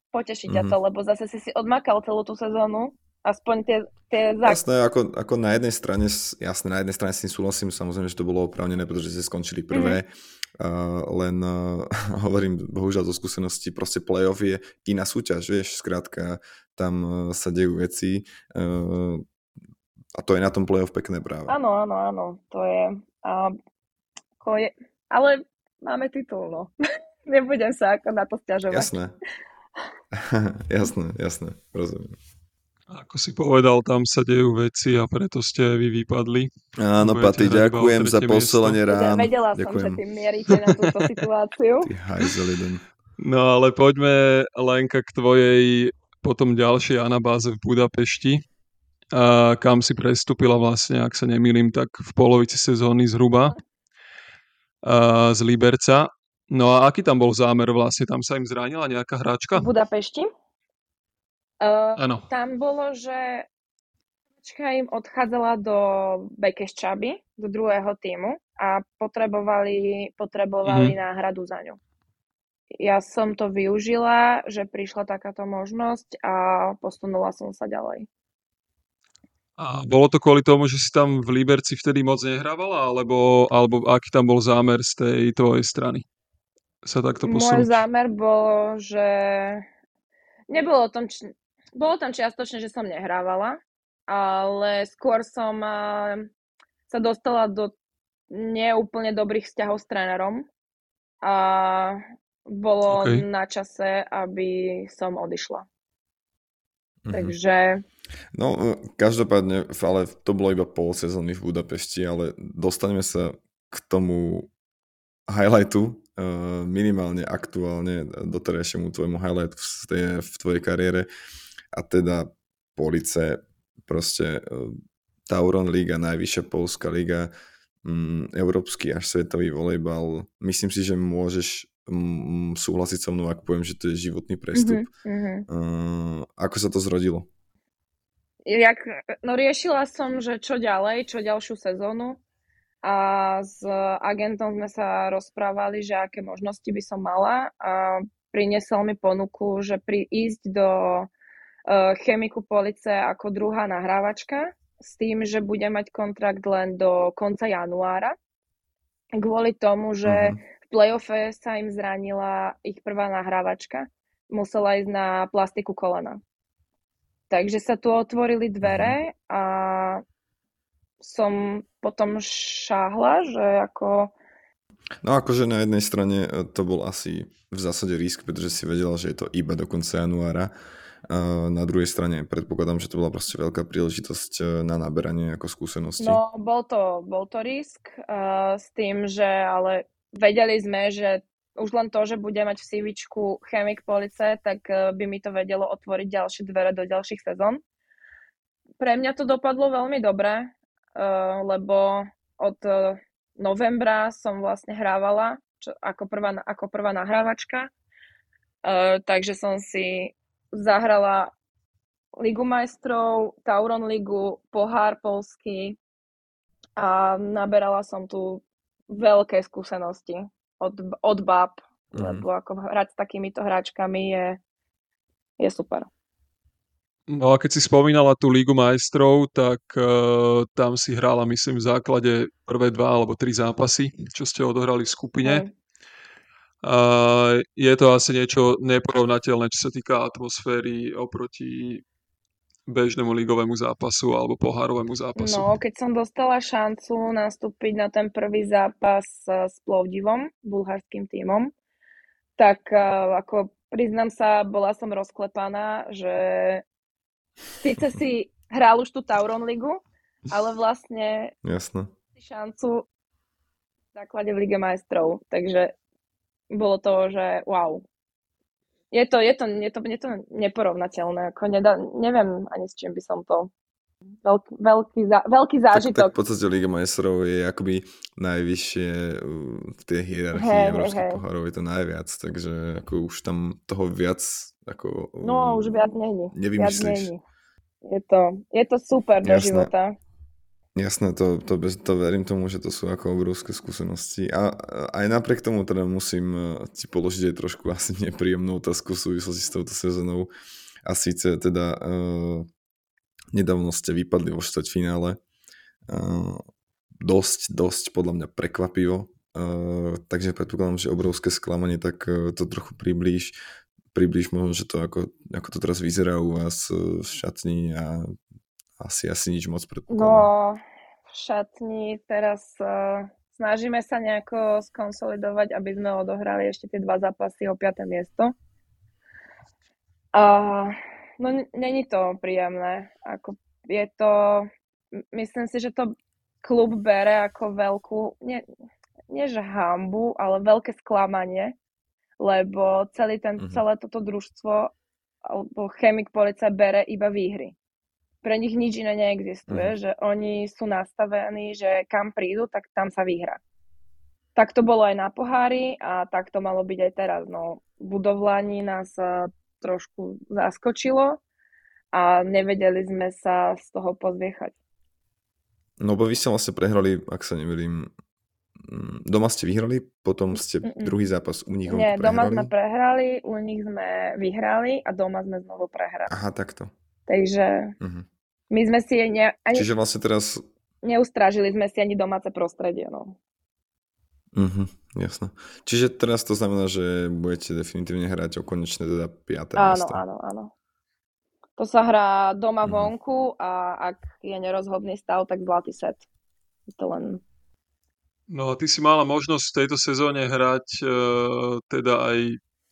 poteší mm-hmm. ťa mhm. to, lebo zase si si odmakal celú tú sezónu, aspoň tie, tie zák- Jasné, ako, ako na jednej strane, jasné, na jednej strane s tým súhlasím, samozrejme, že to bolo opravnené, pretože ste skončili prvé, mm-hmm. uh, len uh, hovorím, bohužiaľ zo skúsenosti, proste playoff je iná súťaž, vieš, skrátka, tam uh, sa dejú veci, uh, a to je na tom playoff pekné práve. Áno, áno, áno, to je. A, ako je ale máme titul, no. Nebudem sa ako na to stiažovať. Jasné. jasné, jasné, rozumiem. Ako si povedal, tam sa dejú veci a preto ste vy vypadli. Áno, Paty, ďakujem za posielanie rán. Vedela ďakujem. som, že ty mieríte na túto situáciu. Ty hajzel jeden. No ale poďme, Lenka, k tvojej potom ďalšej anabáze v Budapešti a kam si prestúpila vlastne, ak sa nemýlim, tak v polovici sezóny zhruba a z Liberca. No a aký tam bol zámer vlastne? Tam sa im zranila nejaká hráčka? V Budapešti? Uh, Tam bolo, že hráčka im odchádzala do Bekeščaby, do druhého týmu a potrebovali, potrebovali mm-hmm. náhradu za ňu. Ja som to využila, že prišla takáto možnosť a posunula som sa ďalej. A bolo to kvôli tomu, že si tam v Liberci vtedy moc nehrávala, alebo, alebo aký tam bol zámer z tej tvojej strany? Sa takto posunúť? Môj zámer bol, že nebolo tam, či... bolo tam čiastočne, že som nehrávala, ale skôr som sa dostala do neúplne dobrých vzťahov s trénerom a bolo okay. na čase, aby som odišla. Mm-hmm. Takže No, e, každopádne, ale to bolo iba pol sezóny v Budapešti, ale dostaneme sa k tomu highlightu, e, minimálne aktuálne doterajšiemu tvojmu highlightu v, tej, v tvojej kariére a teda Police proste uh, Tauron Liga, najvyššia polská liga, um, európsky až svetový volejbal. Myslím si, že môžeš um, súhlasiť so mnou, ak poviem, že to je životný prestup. Mm-hmm. Uh, ako sa to zrodilo? Jak, no riešila som, že čo ďalej, čo ďalšiu sezónu a s agentom sme sa rozprávali, že aké možnosti by som mala a priniesol mi ponuku, že pri ísť do chemiku police ako druhá nahrávačka s tým, že bude mať kontrakt len do konca januára kvôli tomu, že uh-huh. v playoffe sa im zranila ich prvá nahrávačka. Musela ísť na plastiku kolena. Takže sa tu otvorili dvere mhm. a som potom šáhla, že ako... No akože na jednej strane e, to bol asi v zásade risk, pretože si vedela, že je to iba do konca januára. Na druhej strane predpokladám, že to bola proste veľká príležitosť e, na naberanie ako skúsenosti. No, bol to, bol to risk uh, s tým, že ale vedeli sme, že už len to, že bude mať v CVčku chemik police, tak eh, by mi to vedelo otvoriť ďalšie dvere do ďalších sezón. Pre mňa to dopadlo veľmi dobre, eh, lebo od eh, novembra som vlastne hrávala čo, ako, prvá, ako prvá nahrávačka, takže som si zahrala Ligu majstrov, Tauron Ligu, Pohár Polský a naberala som tu veľké skúsenosti od, od bab, mm. lebo ako hrať s takýmito hráčkami je, je super. No a keď si spomínala tú Lígu majstrov, tak uh, tam si hrála, myslím, v základe prvé dva alebo tri zápasy, čo ste odohrali v skupine. Mm. Uh, je to asi niečo neporovnateľné, čo sa týka atmosféry oproti bežnému ligovému zápasu alebo pohárovému zápasu? No, keď som dostala šancu nastúpiť na ten prvý zápas s Plovdivom, bulharským tímom, tak e, ako priznám sa, bola som rozklepaná, že síce si hral už tú Tauron ligu, ale vlastne Jasne. šancu v základe v Lige majstrov. Takže bolo to, že wow, je to, je to, je to, je to neporovnateľné. Ako nedá, neviem ani s čím by som to... Veľký, veľký, zá, veľký zážitok. Tak, tak v podstate Liga majstrov je akoby najvyššie v tej hierarchii hey, Európskych hey, pohárov, je to najviac, takže ako už tam toho viac ako... No, už viac není. Nevymyslíš. Viac není. Je to, je to super Jasné. do života. Jasné, to, to, to verím tomu, že to sú ako obrovské skúsenosti. A aj napriek tomu teda musím e, ti položiť aj trošku asi nepríjemnú otázku v súvislosti s touto sezónou. A síce teda uh, nedávno ste vypadli vo štvrťfinále. Uh, dosť, dosť podľa mňa prekvapivo. Uh, takže predpokladám, že obrovské sklamanie, tak uh, to trochu priblíž. Priblíž možno, že to ako, ako to teraz vyzerá u vás v šatni a asi, asi nič moc predpokladám. No, v šatni teraz uh, snažíme sa nejako skonsolidovať, aby sme odohrali ešte tie dva zápasy o 5. miesto. Uh, no, není to príjemné. Ako je to, myslím si, že to klub bere ako veľkú, nie, nie že hambu, ale veľké sklamanie, lebo celý ten, mm-hmm. celé toto družstvo alebo chemik policia bere iba výhry pre nich nič iné neexistuje, mm. že oni sú nastavení, že kam prídu, tak tam sa vyhrá. Tak to bolo aj na pohári a tak to malo byť aj teraz. No, budovlani nás uh, trošku zaskočilo a nevedeli sme sa z toho pozviechať. No bo vy ste vlastne prehrali, ak sa nemýlim, mm, doma ste vyhrali, potom ste Mm-mm. druhý zápas u nich Nie, prehrali. doma sme prehrali, u nich sme vyhrali a doma sme znovu prehrali. Aha, takto. Takže uh-huh. My sme si ne, ani... Čiže vlastne teraz... Neustrážili sme si ani domáce prostredie, no. Mhm, jasno. Čiže teraz to znamená, že budete definitívne hrať o konečné teda 5. Áno, miesto. áno, áno. To sa hrá doma mm. vonku a ak je nerozhodný stav, tak zlatý set. To len... No a ty si mala možnosť v tejto sezóne hrať e, teda aj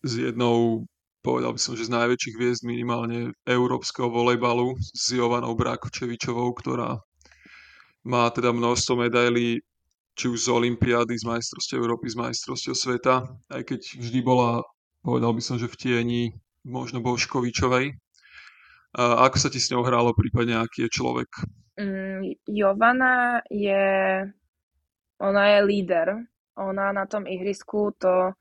s jednou povedal by som, že z najväčších hviezd minimálne európskeho volejbalu s Jovanou Brákočevičovou, ktorá má teda množstvo medailí či už z Olympiády, z majstrovstiev Európy, z majstrovstiev sveta, aj keď vždy bola, povedal by som, že v tieni možno Boškovičovej. A ako sa ti s ňou hralo, prípadne aký je človek? Mm, Jovana je, ona je líder. Ona na tom ihrisku to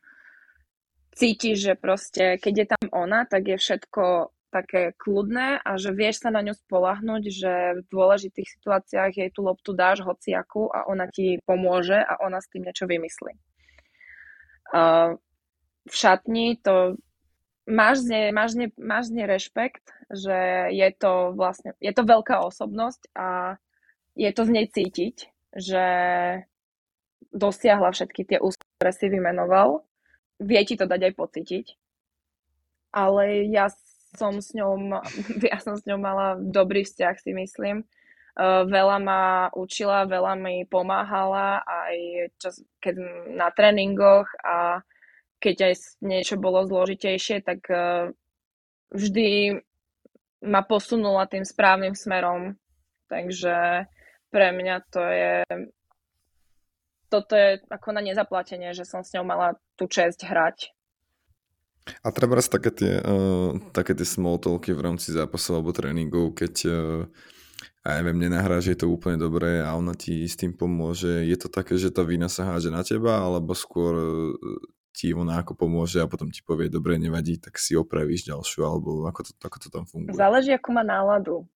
cíti, že proste, keď je tam ona, tak je všetko také kľudné a že vieš sa na ňu spolahnuť, že v dôležitých situáciách jej tú loptu dáš hociaku a ona ti pomôže a ona s tým niečo vymyslí. Uh, v šatni to máš z nej, máš z nej, máš z nej rešpekt, že je to vlastne, je to veľká osobnosť a je to z nej cítiť, že dosiahla všetky tie úspechy, ktoré si vymenoval. Vie ti to dať aj pocítiť. Ale ja som s ňou, ja som s ňou mala dobrý vzťah, si myslím. Veľa ma učila, veľa mi pomáhala aj čas, keď na tréningoch a keď aj niečo bolo zložitejšie, tak vždy ma posunula tým správnym smerom. Takže pre mňa to je toto je ako na nezaplatenie, že som s ňou mala tú čest hrať. A treba raz také tie, uh, také tie small talky v rámci zápasov alebo tréningov, keď uh, ja neviem, nenahráš, je to úplne dobré a ona ti s tým pomôže. Je to také, že tá vina sa háže na teba, alebo skôr uh, ti ona ako pomôže a potom ti povie, dobre, nevadí, tak si opravíš ďalšiu, alebo ako to, ako to tam funguje? Záleží, ako má náladu.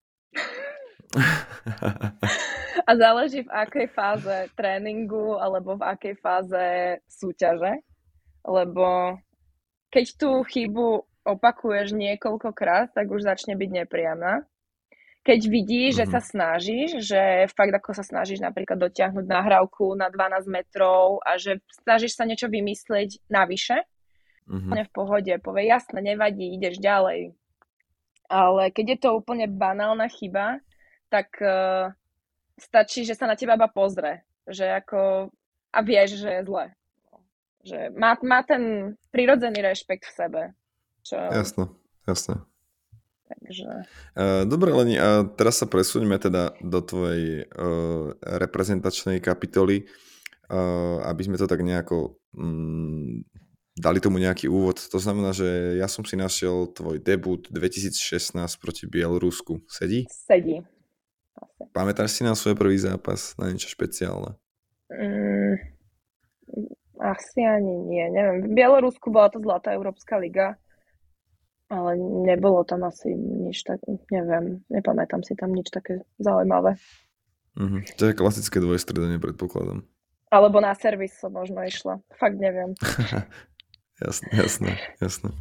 a záleží v akej fáze tréningu alebo v akej fáze súťaže, lebo keď tú chybu opakuješ niekoľkokrát, tak už začne byť nepríjemná. Keď vidíš, mm-hmm. že sa mhm. snažíš, že fakt ako sa snažíš napríklad dotiahnuť nahrávku na 12 metrov a že snažíš sa niečo vymyslieť navyše, mm-hmm. v pohode, povie jasne, nevadí, ideš ďalej. Ale keď je to úplne banálna chyba, tak uh, stačí, že sa na teba iba pozrie. Že ako, a vieš, že je zle že má, má ten prirodzený rešpekt v sebe. Čo... Jasno, jasno. Takže... Uh, dobre, Leni, a teraz sa presuňme teda do tvojej uh, reprezentačnej kapitoly, uh, aby sme to tak nejako um, dali tomu nejaký úvod. To znamená, že ja som si našiel tvoj debut 2016 proti Bielorusku. Sedí? Sedí. Pamätáš si na svoj prvý zápas, na niečo špeciálne? Mm, asi ani nie, neviem. V Bielorusku bola to Zlatá Európska liga, ale nebolo tam asi nič tak, neviem, nepamätám si tam nič také zaujímavé. Mm-hmm. To je klasické dvojstredanie, predpokladom. Alebo na servis som možno išla. Fakt neviem. jasné, jasné, jasné.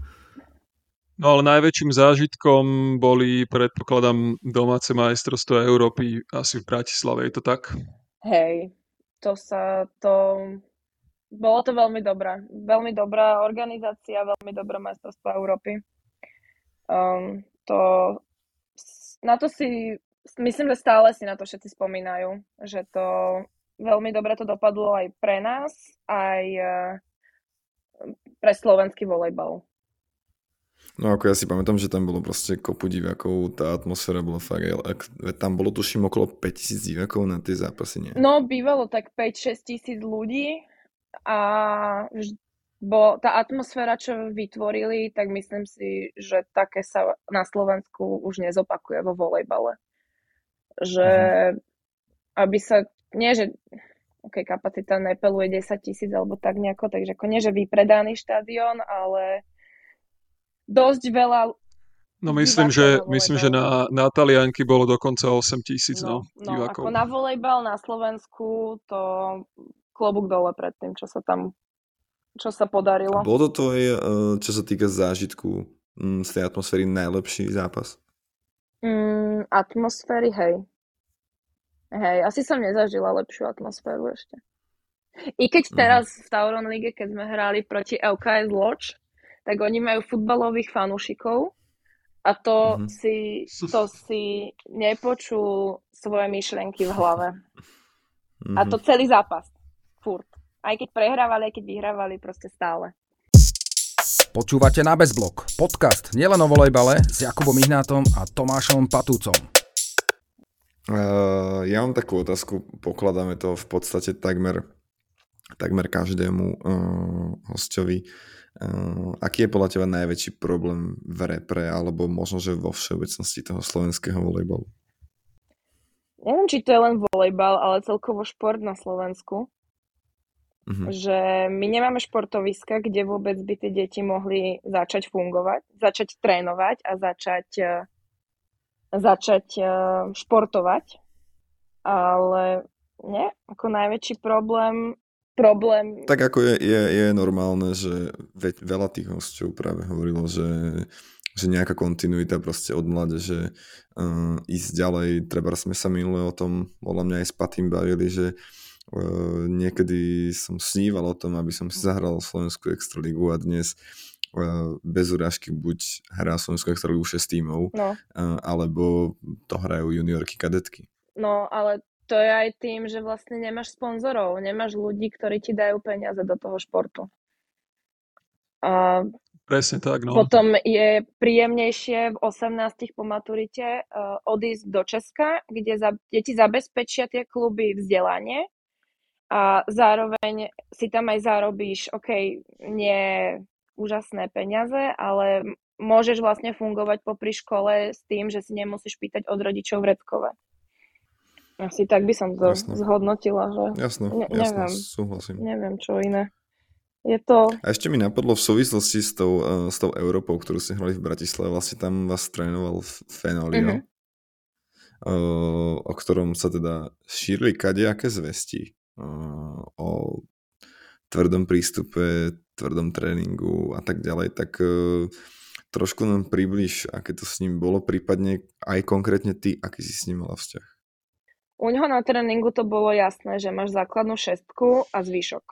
No ale najväčším zážitkom boli, predpokladám, domáce majstrovstvo Európy asi v Bratislave, je to tak? Hej, to sa, to bolo to veľmi dobré. Veľmi dobrá organizácia, veľmi dobré majstrovstvo Európy. Um, to, na to si, myslím, že stále si na to všetci spomínajú, že to veľmi dobre to dopadlo aj pre nás, aj uh, pre slovenský volejbal. No ako ja si pamätám, že tam bolo proste kopu divákov, tá atmosféra bola fakt, tam bolo tuším okolo 5000 divákov na tie zápasy, nie? No bývalo tak 5-6 tisíc ľudí, a bo tá atmosféra, čo vytvorili, tak myslím si, že také sa na Slovensku už nezopakuje vo volejbale. Že mm. aby sa, nie že ok, kapacita nepeluje 10 tisíc alebo tak nejako, takže ako nie, že vypredaný štadión, ale dosť veľa No myslím, že, myslím, že na, na Talianky bolo dokonca 8 tisíc no, no, no ako na volejbal na Slovensku to klobúk dole pred tým, čo sa tam čo sa podarilo. Bol to tvoj, eh, čo sa týka zážitku mm, z tej atmosféry, najlepší zápas? Mm, atmosféry, hej. Hej, asi som nezažila lepšiu atmosféru ešte. I keď mhm. teraz v Tauron Lige, keď sme hrali proti LKS Loč, tak oni majú futbalových fanúšikov a to, mm-hmm. si, to si nepočul svoje myšlenky v hlave. Mm-hmm. A to mhm. celý zápas furt. Aj keď prehrávali, aj keď vyhrávali, proste stále. Počúvate na Bezblok, podcast nielen o volejbale s Jakubom Ihnátom a Tomášom Patúcom. Uh, ja mám takú otázku, pokladáme to v podstate takmer takmer každému uh, hostovi. Uh, aký je podľa teba najväčší problém v repre alebo možno, že vo všeobecnosti toho slovenského volejbalu? Neviem, či to je len volejbal, ale celkovo šport na Slovensku. Uh-huh. Že my nemáme športoviska, kde vôbec by tie deti mohli začať fungovať, začať trénovať a začať, uh, začať športovať. Ale nie, ako najväčší problém problém. Tak ako je, je, je normálne, že ve, veľa tých hostov práve hovorilo, že, že nejaká kontinuita proste od že uh, ísť ďalej, treba sme sa minule o tom, podľa mňa aj s Patým bavili, že uh, niekedy som sníval o tom, aby som si zahral Slovenskú extraligu a dnes uh, bez urážky buď hrá Slovenskú extraligu 6 tímov, no. uh, alebo to hrajú juniorky kadetky. No, ale to je aj tým, že vlastne nemáš sponzorov, nemáš ľudí, ktorí ti dajú peniaze do toho športu. A Presne tak, no. Potom je príjemnejšie v 18 po maturite uh, odísť do Česka, kde, za, kde ti zabezpečia tie kluby vzdelanie a zároveň si tam aj zarobíš, OK, nie úžasné peniaze, ale môžeš vlastne fungovať popri škole s tým, že si nemusíš pýtať od rodičov vredkové. Asi tak by som to jasno. zhodnotila, že jasno, ne, jasno, neviem, súhlasím. Neviem, čo iné. Je to... A ešte mi napadlo v súvislosti s tou, uh, s tou Európou, ktorú ste hrali v Bratislave, vlastne tam vás trénoval Fenolio, uh-huh. uh, o ktorom sa teda šírili kadejaké zvesti uh, o tvrdom prístupe, tvrdom tréningu a tak ďalej, tak uh, trošku nám približ, aké to s ním bolo, prípadne aj konkrétne ty, aký si s ním mala vzťah. U neho na tréningu to bolo jasné, že máš základnú šestku a zvyšok.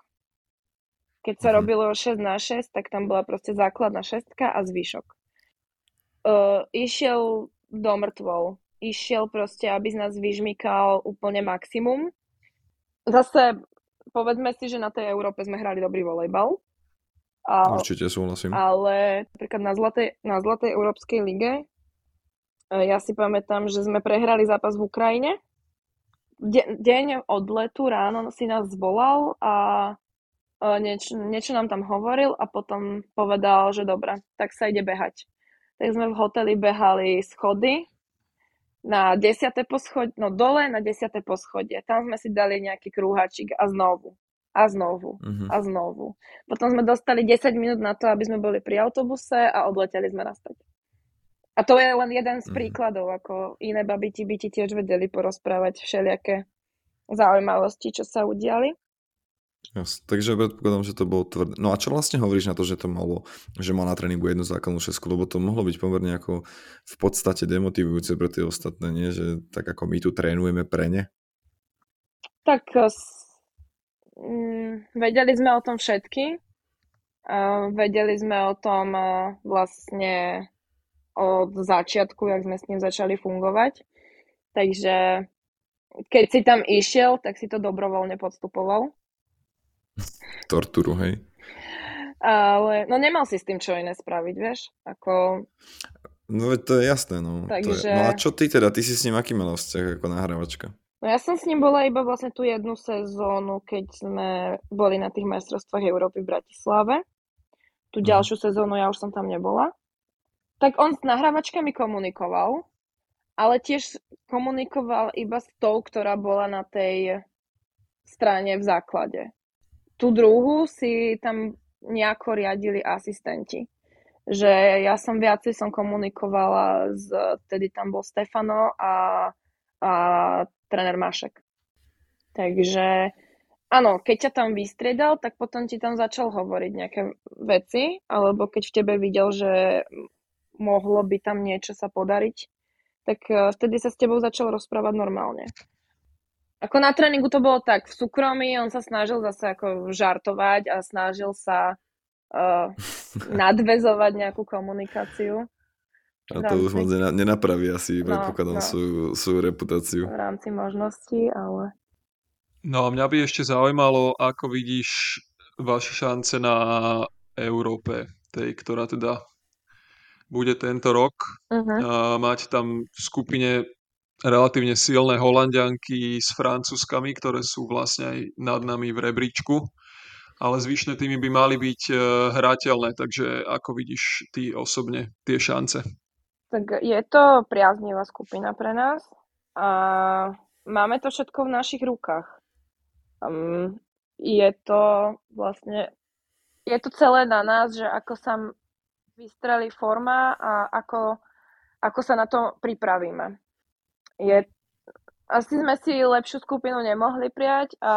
Keď sa mhm. robilo 6 na 6, tak tam bola proste základná šestka a zvyšok. Uh, išiel do mŕtvol. Išiel proste, aby z nás vyžmykal úplne maximum. Zase, povedzme si, že na tej Európe sme hrali dobrý volejbal. A, Určite súhlasím. Ale napríklad na Zlatej, na Zlatej Európskej lige ja si pamätám, že sme prehrali zápas v Ukrajine de- deň od letu ráno si nás zvolal a nieč- niečo nám tam hovoril a potom povedal, že dobre, tak sa ide behať. Tak sme v hoteli behali schody na desiate poschodie, no dole na desiate poschodie. Tam sme si dali nejaký krúhačik a znovu. A znovu. Uh-huh. A znovu. Potom sme dostali 10 minút na to, aby sme boli pri autobuse a odleteli sme naspäť. A to je len jeden z mhm. príkladov, ako iné babiti by ti tiež vedeli porozprávať všelijaké zaujímavosti, čo sa udiali. Yes, takže predpokladám, že to bolo tvrdé. No a čo vlastne hovoríš na to, že to malo, že mal na tréningu jednu základnú šesku, lebo to mohlo byť pomerne ako v podstate demotivujúce pre tie ostatné, nie? Že tak ako my tu trénujeme pre ne? Tak mm, vedeli sme o tom všetky. Uh, vedeli sme o tom uh, vlastne od začiatku, jak sme s ním začali fungovať. Takže keď si tam išiel, tak si to dobrovoľne podstupoval. Torturu, hej? Ale, no nemal si s tým čo iné spraviť, vieš? Ako... No to je jasné, no. Takže... To je... No a čo ty teda? Ty si s ním aký mal vzťah ako nahrávačka? No ja som s ním bola iba vlastne tú jednu sezónu, keď sme boli na tých majstrovstvách Európy v Bratislave. Tu mhm. ďalšiu sezónu ja už som tam nebola. Tak on s nahrávačkami komunikoval, ale tiež komunikoval iba s tou, ktorá bola na tej strane v základe. Tu druhú si tam nejako riadili asistenti. Že ja som viacej som komunikovala s, tedy tam bol Stefano a, a tréner Mašek. Takže áno, keď ťa tam vystriedal, tak potom ti tam začal hovoriť nejaké veci, alebo keď v tebe videl, že mohlo by tam niečo sa podariť, tak e, vtedy sa s tebou začal rozprávať normálne. Ako na tréningu to bolo tak, v súkromí on sa snažil zase ako žartovať a snažil sa uh, nadvezovať nejakú komunikáciu. A to rámci... už moc nenapraví asi, no, predpokladám, no. svoju, svoju reputáciu. V rámci možností, ale... No a mňa by ešte zaujímalo, ako vidíš vaše šance na Európe, tej, ktorá teda bude tento rok. Uh-huh. A mať tam v skupine relatívne silné Holandianky s Francúzskami, ktoré sú vlastne aj nad nami v rebríčku. Ale zvyšné týmy by mali byť e, hrateľné, takže ako vidíš ty osobne tie šance? Tak je to priaznivá skupina pre nás a máme to všetko v našich rukách. Um, je to vlastne, je to celé na nás, že ako sa vystrelí forma a ako, ako sa na to pripravíme. Je, asi sme si lepšiu skupinu nemohli prijať a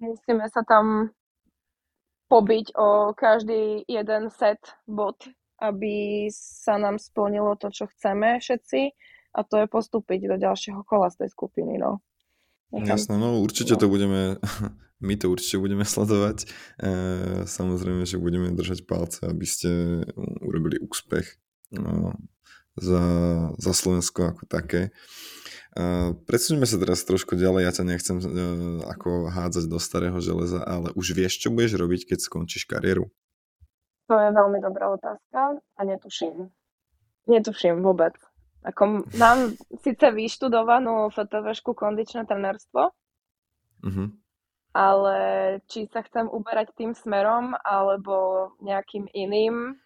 musíme sa tam pobiť o každý jeden set bod, aby sa nám splnilo to, čo chceme všetci a to je postúpiť do ďalšieho kola z tej skupiny. No. Jasné, no určite no. to budeme, my to určite budeme sledovať. E, samozrejme, že budeme držať palce, aby ste urobili úspech no, za, za Slovensko ako také. E, Presuňme sa teraz trošku ďalej, ja ťa nechcem e, ako hádzať do starého železa, ale už vieš, čo budeš robiť, keď skončíš kariéru? To je veľmi dobrá otázka a netuším. Netuším vôbec. Ako mám síce vyštudovanú FTVšku kondičné trenérstvo, uh-huh. Ale či sa chcem uberať tým smerom alebo nejakým iným,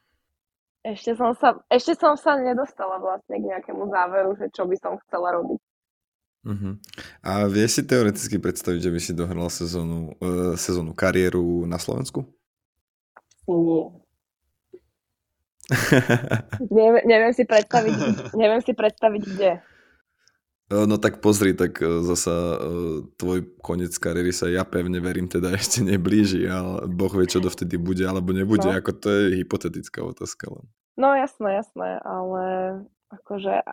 ešte som sa, ešte som sa nedostala vlastne k nejakému záveru, že čo by som chcela robiť. Uh-huh. A vieš si teoreticky predstaviť, že by si dohral sezónu, uh, sezónu kariéru na Slovensku? Nie neviem, neviem, si predstaviť, neviem si predstaviť, kde. No tak pozri, tak e, zasa e, tvoj koniec kariéry sa ja pevne verím teda ešte neblíži, ale Boh vie, čo dovtedy bude alebo nebude, no. ako to je hypotetická otázka len. No jasné, jasné, ale akože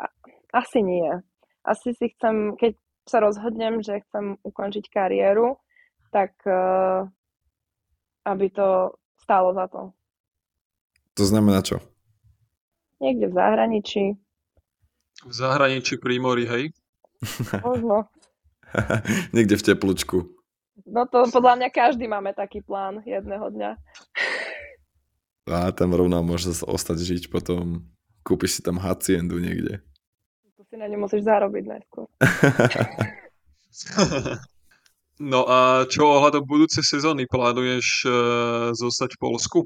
asi nie. Asi si chcem, keď sa rozhodnem, že chcem ukončiť kariéru, tak uh, aby to stálo za to. To znamená čo? Niekde v zahraničí. V zahraničí pri mori, hej? Možno. Niekde v teplúčku. No to podľa mňa každý máme taký plán jedného dňa. A tam rovno môžeš ostať žiť potom. Kúpiš si tam haciendu niekde. To si na ne musíš zarobiť najskôr. no a čo ohľadom budúcej sezóny? Plánuješ uh, zostať v Polsku?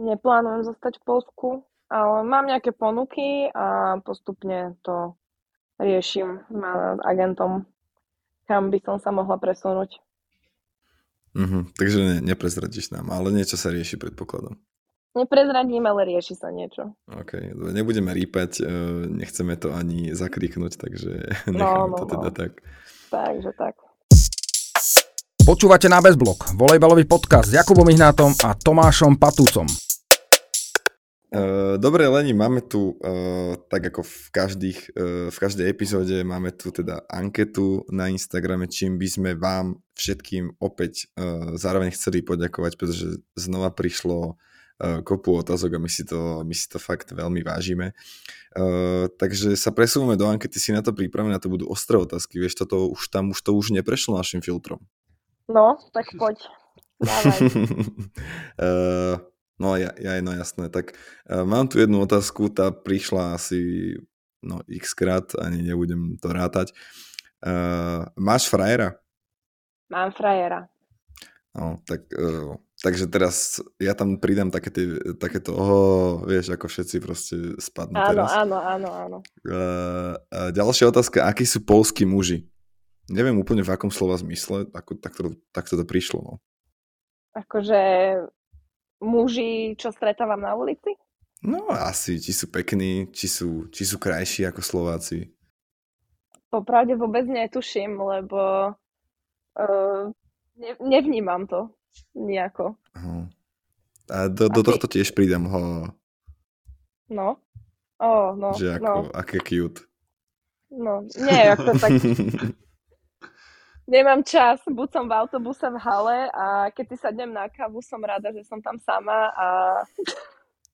Neplánujem zostať v Polsku, ale mám nejaké ponuky a postupne to riešim s agentom, kam by som sa mohla presunúť. Uh-huh, takže ne, neprezradíš nám, ale niečo sa rieši predpokladom. Neprezradím, ale rieši sa niečo. OK, nebudeme rýpať, e, nechceme to ani zakriknúť, takže necháme no, no, to teda no. tak. Takže tak. Počúvate na Bezblok, volejbalový podcast s Jakubom Ihnátom a Tomášom Patúcom. Uh, dobre, Leni, máme tu, uh, tak ako v, každých, uh, v každej epizóde, máme tu teda anketu na Instagrame, čím by sme vám všetkým opäť zároveň chceli poďakovať, pretože znova prišlo kopu otázok a my si to, my si to fakt veľmi vážime. Takže sa presúvame do ankety, si na to pripravená, to budú ostré otázky, vieš, toto už tam už to už neprešlo našim filtrom. No, tak poď. Uh, No ja, ja no jasné. Tak uh, mám tu jednu otázku, tá prišla asi no x krát, ani nebudem to rátať. Uh, máš frajera? Mám frajera. No, tak, uh, takže teraz ja tam pridám také tie, takéto, oh, vieš, ako všetci proste spadnú áno, teraz. Áno, áno, áno. Uh, uh, ďalšia otázka, akí sú polskí muži? Neviem úplne v akom slova zmysle, ako, tak, to, tak to prišlo. No. Akože muži, čo stretávam na ulici? No asi, či sú pekní, či sú, či sú krajší ako Slováci. Popravde vôbec netuším, lebo uh, ne, nevnímam to nejako. Uh-huh. A do, do tohto tiež pridám ho. No. Oh, no, že ako, no. aké cute. No, nie, ako tak nemám čas, buď som v autobuse v hale a keď si sadnem na kávu, som rada, že som tam sama a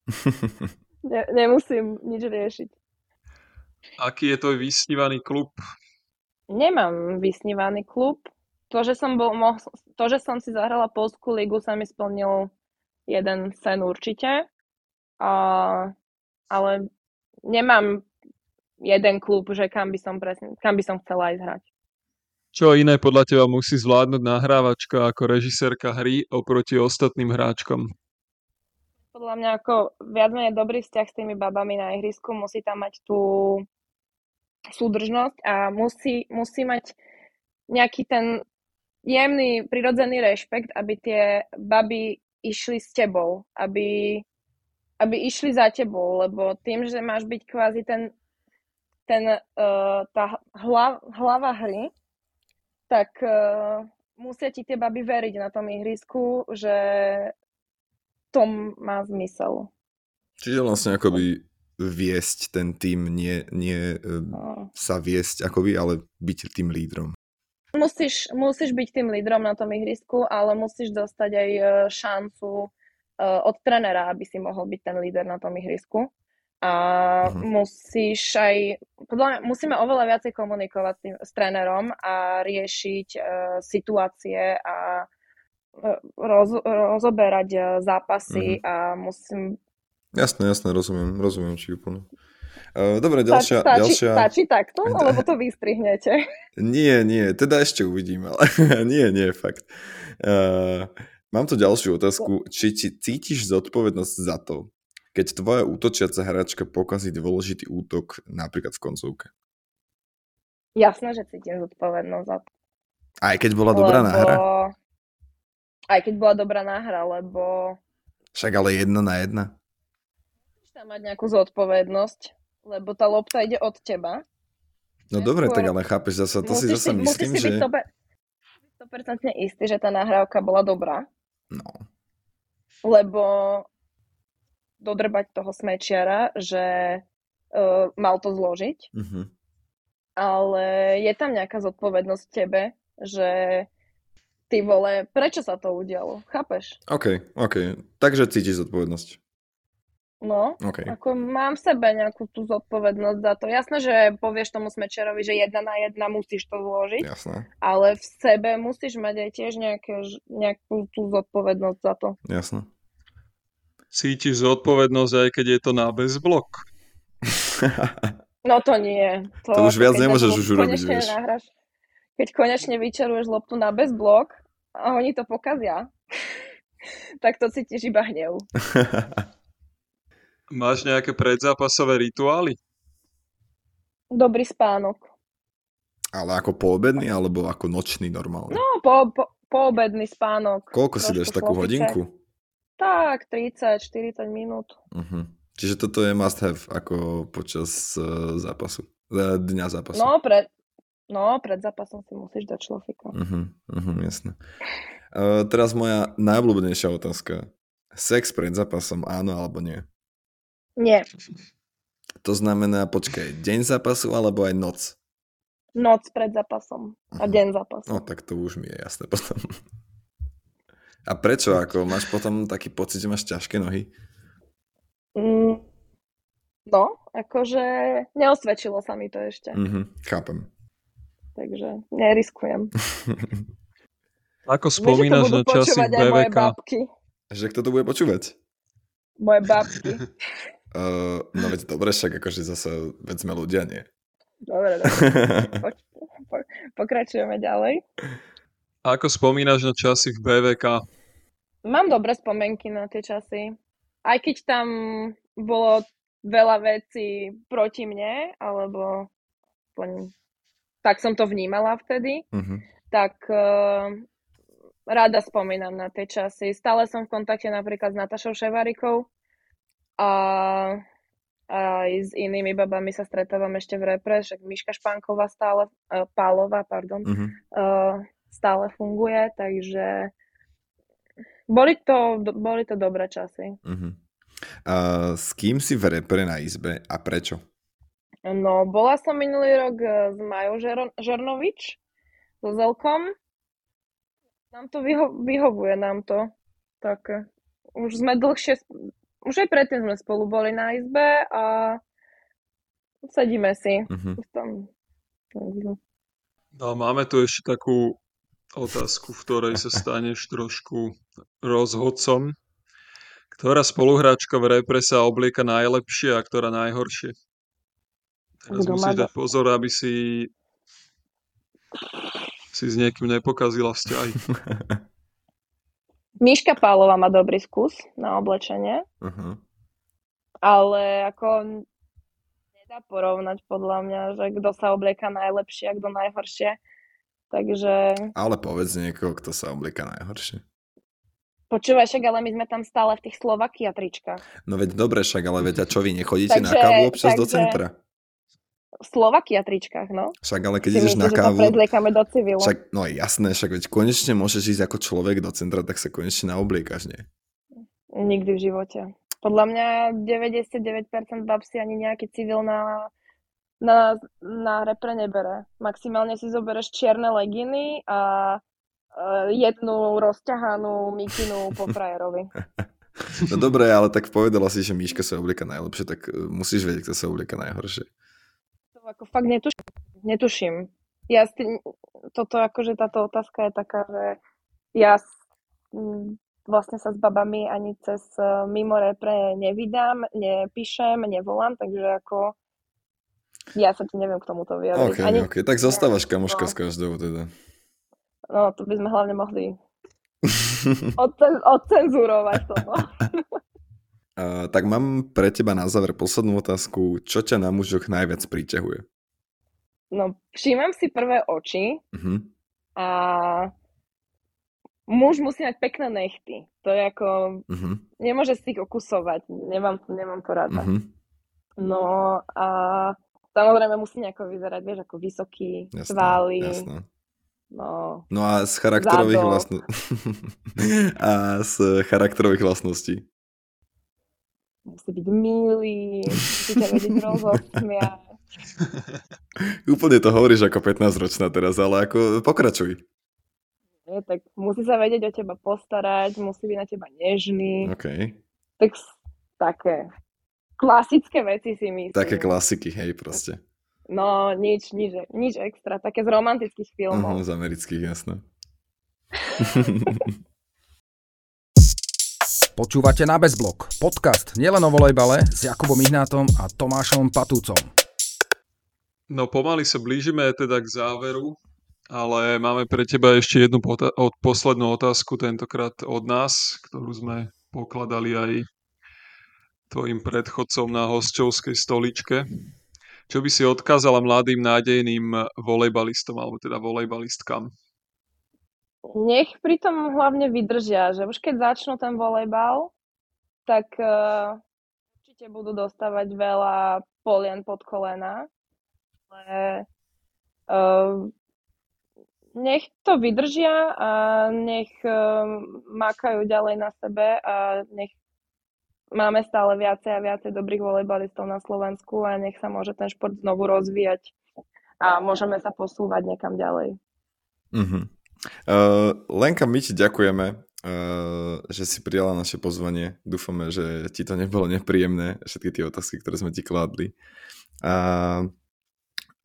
ne, nemusím nič riešiť. Aký je tvoj vysnívaný klub? Nemám vysnívaný klub. To, že som, bol, mo- to, že som si zahrala Polskú ligu, sa mi splnil jeden sen určite. A, ale nemám jeden klub, že kam by som, presne, kam by som chcela ísť hrať. Čo iné podľa teba musí zvládnuť nahrávačka ako režisérka hry oproti ostatným hráčkom? Podľa mňa ako viac menej dobrý vzťah s tými babami na ihrisku, musí tam mať tú súdržnosť a musí, musí mať nejaký ten jemný, prirodzený rešpekt, aby tie baby išli s tebou, aby, aby išli za tebou, lebo tým, že máš byť kvázi ten, ten uh, tá hlav, hlava hry, tak uh, musia ti tie baby veriť na tom ihrisku, že to má zmysel. Čiže vlastne akoby viesť ten tým, nie, nie uh, sa viesť akoby, ale byť tým lídrom. Musíš, musíš byť tým lídrom na tom ihrisku, ale musíš dostať aj e, šancu od trenera, aby si mohol byť ten líder na tom ihrisku a uh-huh. musíš aj, podľa mňa, musíme oveľa viacej komunikovať s, tým, s trénerom a riešiť uh, situácie a uh, roz, rozoberať uh, zápasy uh-huh. a musím... Jasné, jasné, rozumiem, rozumiem či úplne. Uh, dobre, ďalšia... Stačí, ďalšia... stačí takto, alebo to vystrihnete? Nie, nie, teda ešte uvidím, ale nie, nie, fakt. Uh, mám tu ďalšiu otázku. Či, či cítiš zodpovednosť za to, keď tvoja útočiaca hráčka pokazí dôležitý útok napríklad v koncovke? Jasné, že cítim zodpovednosť za to. Aj keď bola dobrá lebo... náhra? Aj keď bola dobrá náhra, lebo... Však ale jedna na jedna. Musíš tam mať nejakú zodpovednosť, lebo tá lopta ide od teba. No dobre, tak ale chápeš, zasa, to si zase myslím, musíš že... Musíš si byť 100% istý, že tá nahrávka bola dobrá. No. Lebo dodrbať toho smečiara, že uh, mal to zložiť. Uh-huh. Ale je tam nejaká zodpovednosť v tebe, že ty vole, prečo sa to udialo? Chápeš? OK, OK. Takže cítiš zodpovednosť. No, okay. ako mám v sebe nejakú tú zodpovednosť za to. Jasné, že povieš tomu smečerovi, že jedna na jedna musíš to zložiť, Jasné. ale v sebe musíš mať aj tiež nejaké, nejakú tú zodpovednosť za to. Jasné cítiš zodpovednosť, aj keď je to na bezblok? No to nie. To, to už viac nemôžeš už urobiť, vieš. Nahraš, keď konečne vyčaruješ loptu na bezblok a oni to pokazia, tak to cítiš iba hnev. Máš nejaké predzápasové rituály? Dobrý spánok. Ale ako poobedný, alebo ako nočný normálne? No, po, po, poobedný spánok. Koľko si dáš takú hodinku? Tak, 30-40 minút. Uh-huh. Čiže toto je must have ako počas uh, zápasu, uh, dňa zápasu. No, pred, no, pred zápasom si musíš dať človeka. Uh-huh, uh-huh, jasné. Uh, teraz moja najobľúbenejšia otázka. Sex pred zápasom áno alebo nie? Nie. To znamená, počkaj, deň zápasu alebo aj noc? Noc pred zápasom a uh-huh. deň zápasu. No tak to už mi je jasné potom. A prečo? Ako máš potom taký pocit, že máš ťažké nohy? Mm, no, akože neosvedčilo sa mi to ešte. Mm-hmm, chápem. Takže neriskujem. Ako spomínaš na časy BVK? Že kto to bude počúvať? Moje babky. uh, no veď dobre, však akože zase, veď sme ľudia, nie? Dobre, dobre. Po, po, pokračujeme ďalej. Ako spomínaš na časy v BVK? Mám dobré spomienky na tie časy. Aj keď tam bolo veľa vecí proti mne, alebo tak som to vnímala vtedy, uh-huh. tak uh, rada spomínam na tie časy. Stále som v kontakte napríklad s Natašou Ševarikou a aj s inými babami sa stretávam ešte v repre, však Miška Špánková stále, uh, Pálová, pardon, uh-huh. uh, stále funguje, takže boli to, boli to dobré časy. Uh-huh. A s kým si v repre na izbe a prečo? No, bola som minulý rok eh, s Majou Žer- Žernovič, so Zelkom. Nám to vyho- vyhovuje, nám to. Tak eh, už sme dlhšie, už aj predtým sme spolu boli na izbe a sedíme si. Uh-huh. Tam. No, máme tu ešte takú otázku, v ktorej sa staneš trošku rozhodcom. Ktorá spoluhráčka v repre sa oblieka najlepšie a ktorá najhoršie? Teraz Kto musíš dať pozor, aby si si s niekým nepokazila vzťahy. Miška Pálová má dobrý skus na oblečenie, Uh-huh. ale ako nedá porovnať podľa mňa, že kto sa oblieka najlepšie a kto najhoršie. Takže Ale povedz niekoho, kto sa oblieka najhoršie. počúvaj, však ale my sme tam stále v tých Slovakia tričkách. No veď dobre však, ale veď a čo vy nechodíte na Takže- kávu občas do takže- centra? V Slovakia tričkách, no. Však ale keď Si ideš na kávu, do civilu. však no jasné, však veď konečne môžeš ísť ako človek do centra, tak sa konečne naobliekaš, nie? Nikdy v živote. Podľa mňa 99% bab si ani nejaký civil na, na, na repre nebere. Maximálne si zobereš čierne leginy a e, jednu rozťahanú mikinu po frajerovi. No dobre, ale tak povedala si, že Míška sa oblieka najlepšie, tak e, musíš vedieť, kto sa oblieka najhoršie. To ako fakt netuším. netuším. Ja s tým, toto akože táto otázka je taká, že ja vlastne sa s babami ani cez e, mimo repre nevydám, nepíšem, nevolám, takže ako ja sa ti neviem k tomuto vyjadriť. OK, ani, OK, tak zostávaš kamoška no. s každou teda. No, to by sme hlavne mohli odcen- odcenzurovať to. No. A, tak mám pre teba na záver poslednú otázku. Čo ťa na mužoch najviac priťahuje? no, všímam si prvé oči Uh-huh. a muž musí mať pekné nechty. To je ako, Uh-huh. nemôže si ich okusovať, nemám, nemám to rada. Uh-huh. No a samozrejme musí nejako vyzerať, vieš, ako vysoký, Jasné, svaly, jasné. no, No a z charakterových vlastností. a z charakterových vlastností. musí byť milý, musí ťa vedieť rozosmiať. Úplne to hovoríš ako 15-ročná teraz, ale ako pokračuj. Nie, tak musí sa vedieť o teba postarať, musí byť na teba nežný. OK. Tak také klasické veci si myslím. Také klasiky, hej, proste. No, nič, nič, nič extra. Také z romantických filmov. Uh-huh, z amerických, jasné. Počúvate na Bezblok, podcast nielen o volejbale s Jakubom Ihnátom a Tomášom Patúcom. No pomaly sa blížime teda k záveru, ale máme pre teba ešte jednu pota- od, poslednú otázku, tentokrát od nás, ktorú sme pokladali aj tvojim predchodcom na hosťovskej stoličke. Čo by si odkázala mladým nádejným volejbalistom, alebo teda volejbalistkám? Nech pritom hlavne vydržia, že už keď začnú ten volejbal, tak uh, určite budú dostávať veľa polien pod kolena. Ale uh, nech to vydržia a nech uh, makajú ďalej na sebe a nech máme stále viacej a viacej dobrých volejbalistov na Slovensku a nech sa môže ten šport znovu rozvíjať a môžeme sa posúvať niekam ďalej. Uh-huh. Uh, Lenka, my ti ďakujeme, uh, že si prijala naše pozvanie. Dúfame, že ti to nebolo nepríjemné, všetky tie otázky, ktoré sme ti kládli. A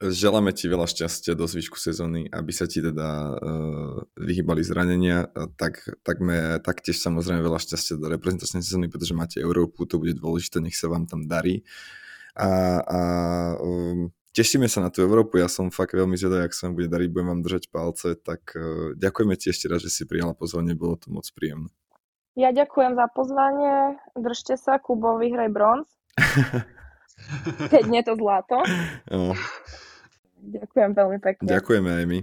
želáme ti veľa šťastia do zvyšku sezóny, aby sa ti teda uh, vyhýbali zranenia. Tak, tak me, taktiež samozrejme veľa šťastia do reprezentačnej sezóny, pretože máte Európu, to bude dôležité, nech sa vám tam darí. A, a um, tešíme sa na tú Európu, ja som fakt veľmi zvedavý, ak sa vám bude dariť, budem vám držať palce, tak uh, ďakujeme ti ešte raz, že si prijala pozvanie, bolo to moc príjemné. Ja ďakujem za pozvanie. Držte sa, Kubo, vyhraj bronz. Keď nie to zlato. No, Ďakujem veľmi pekne. ďakujeme aj my.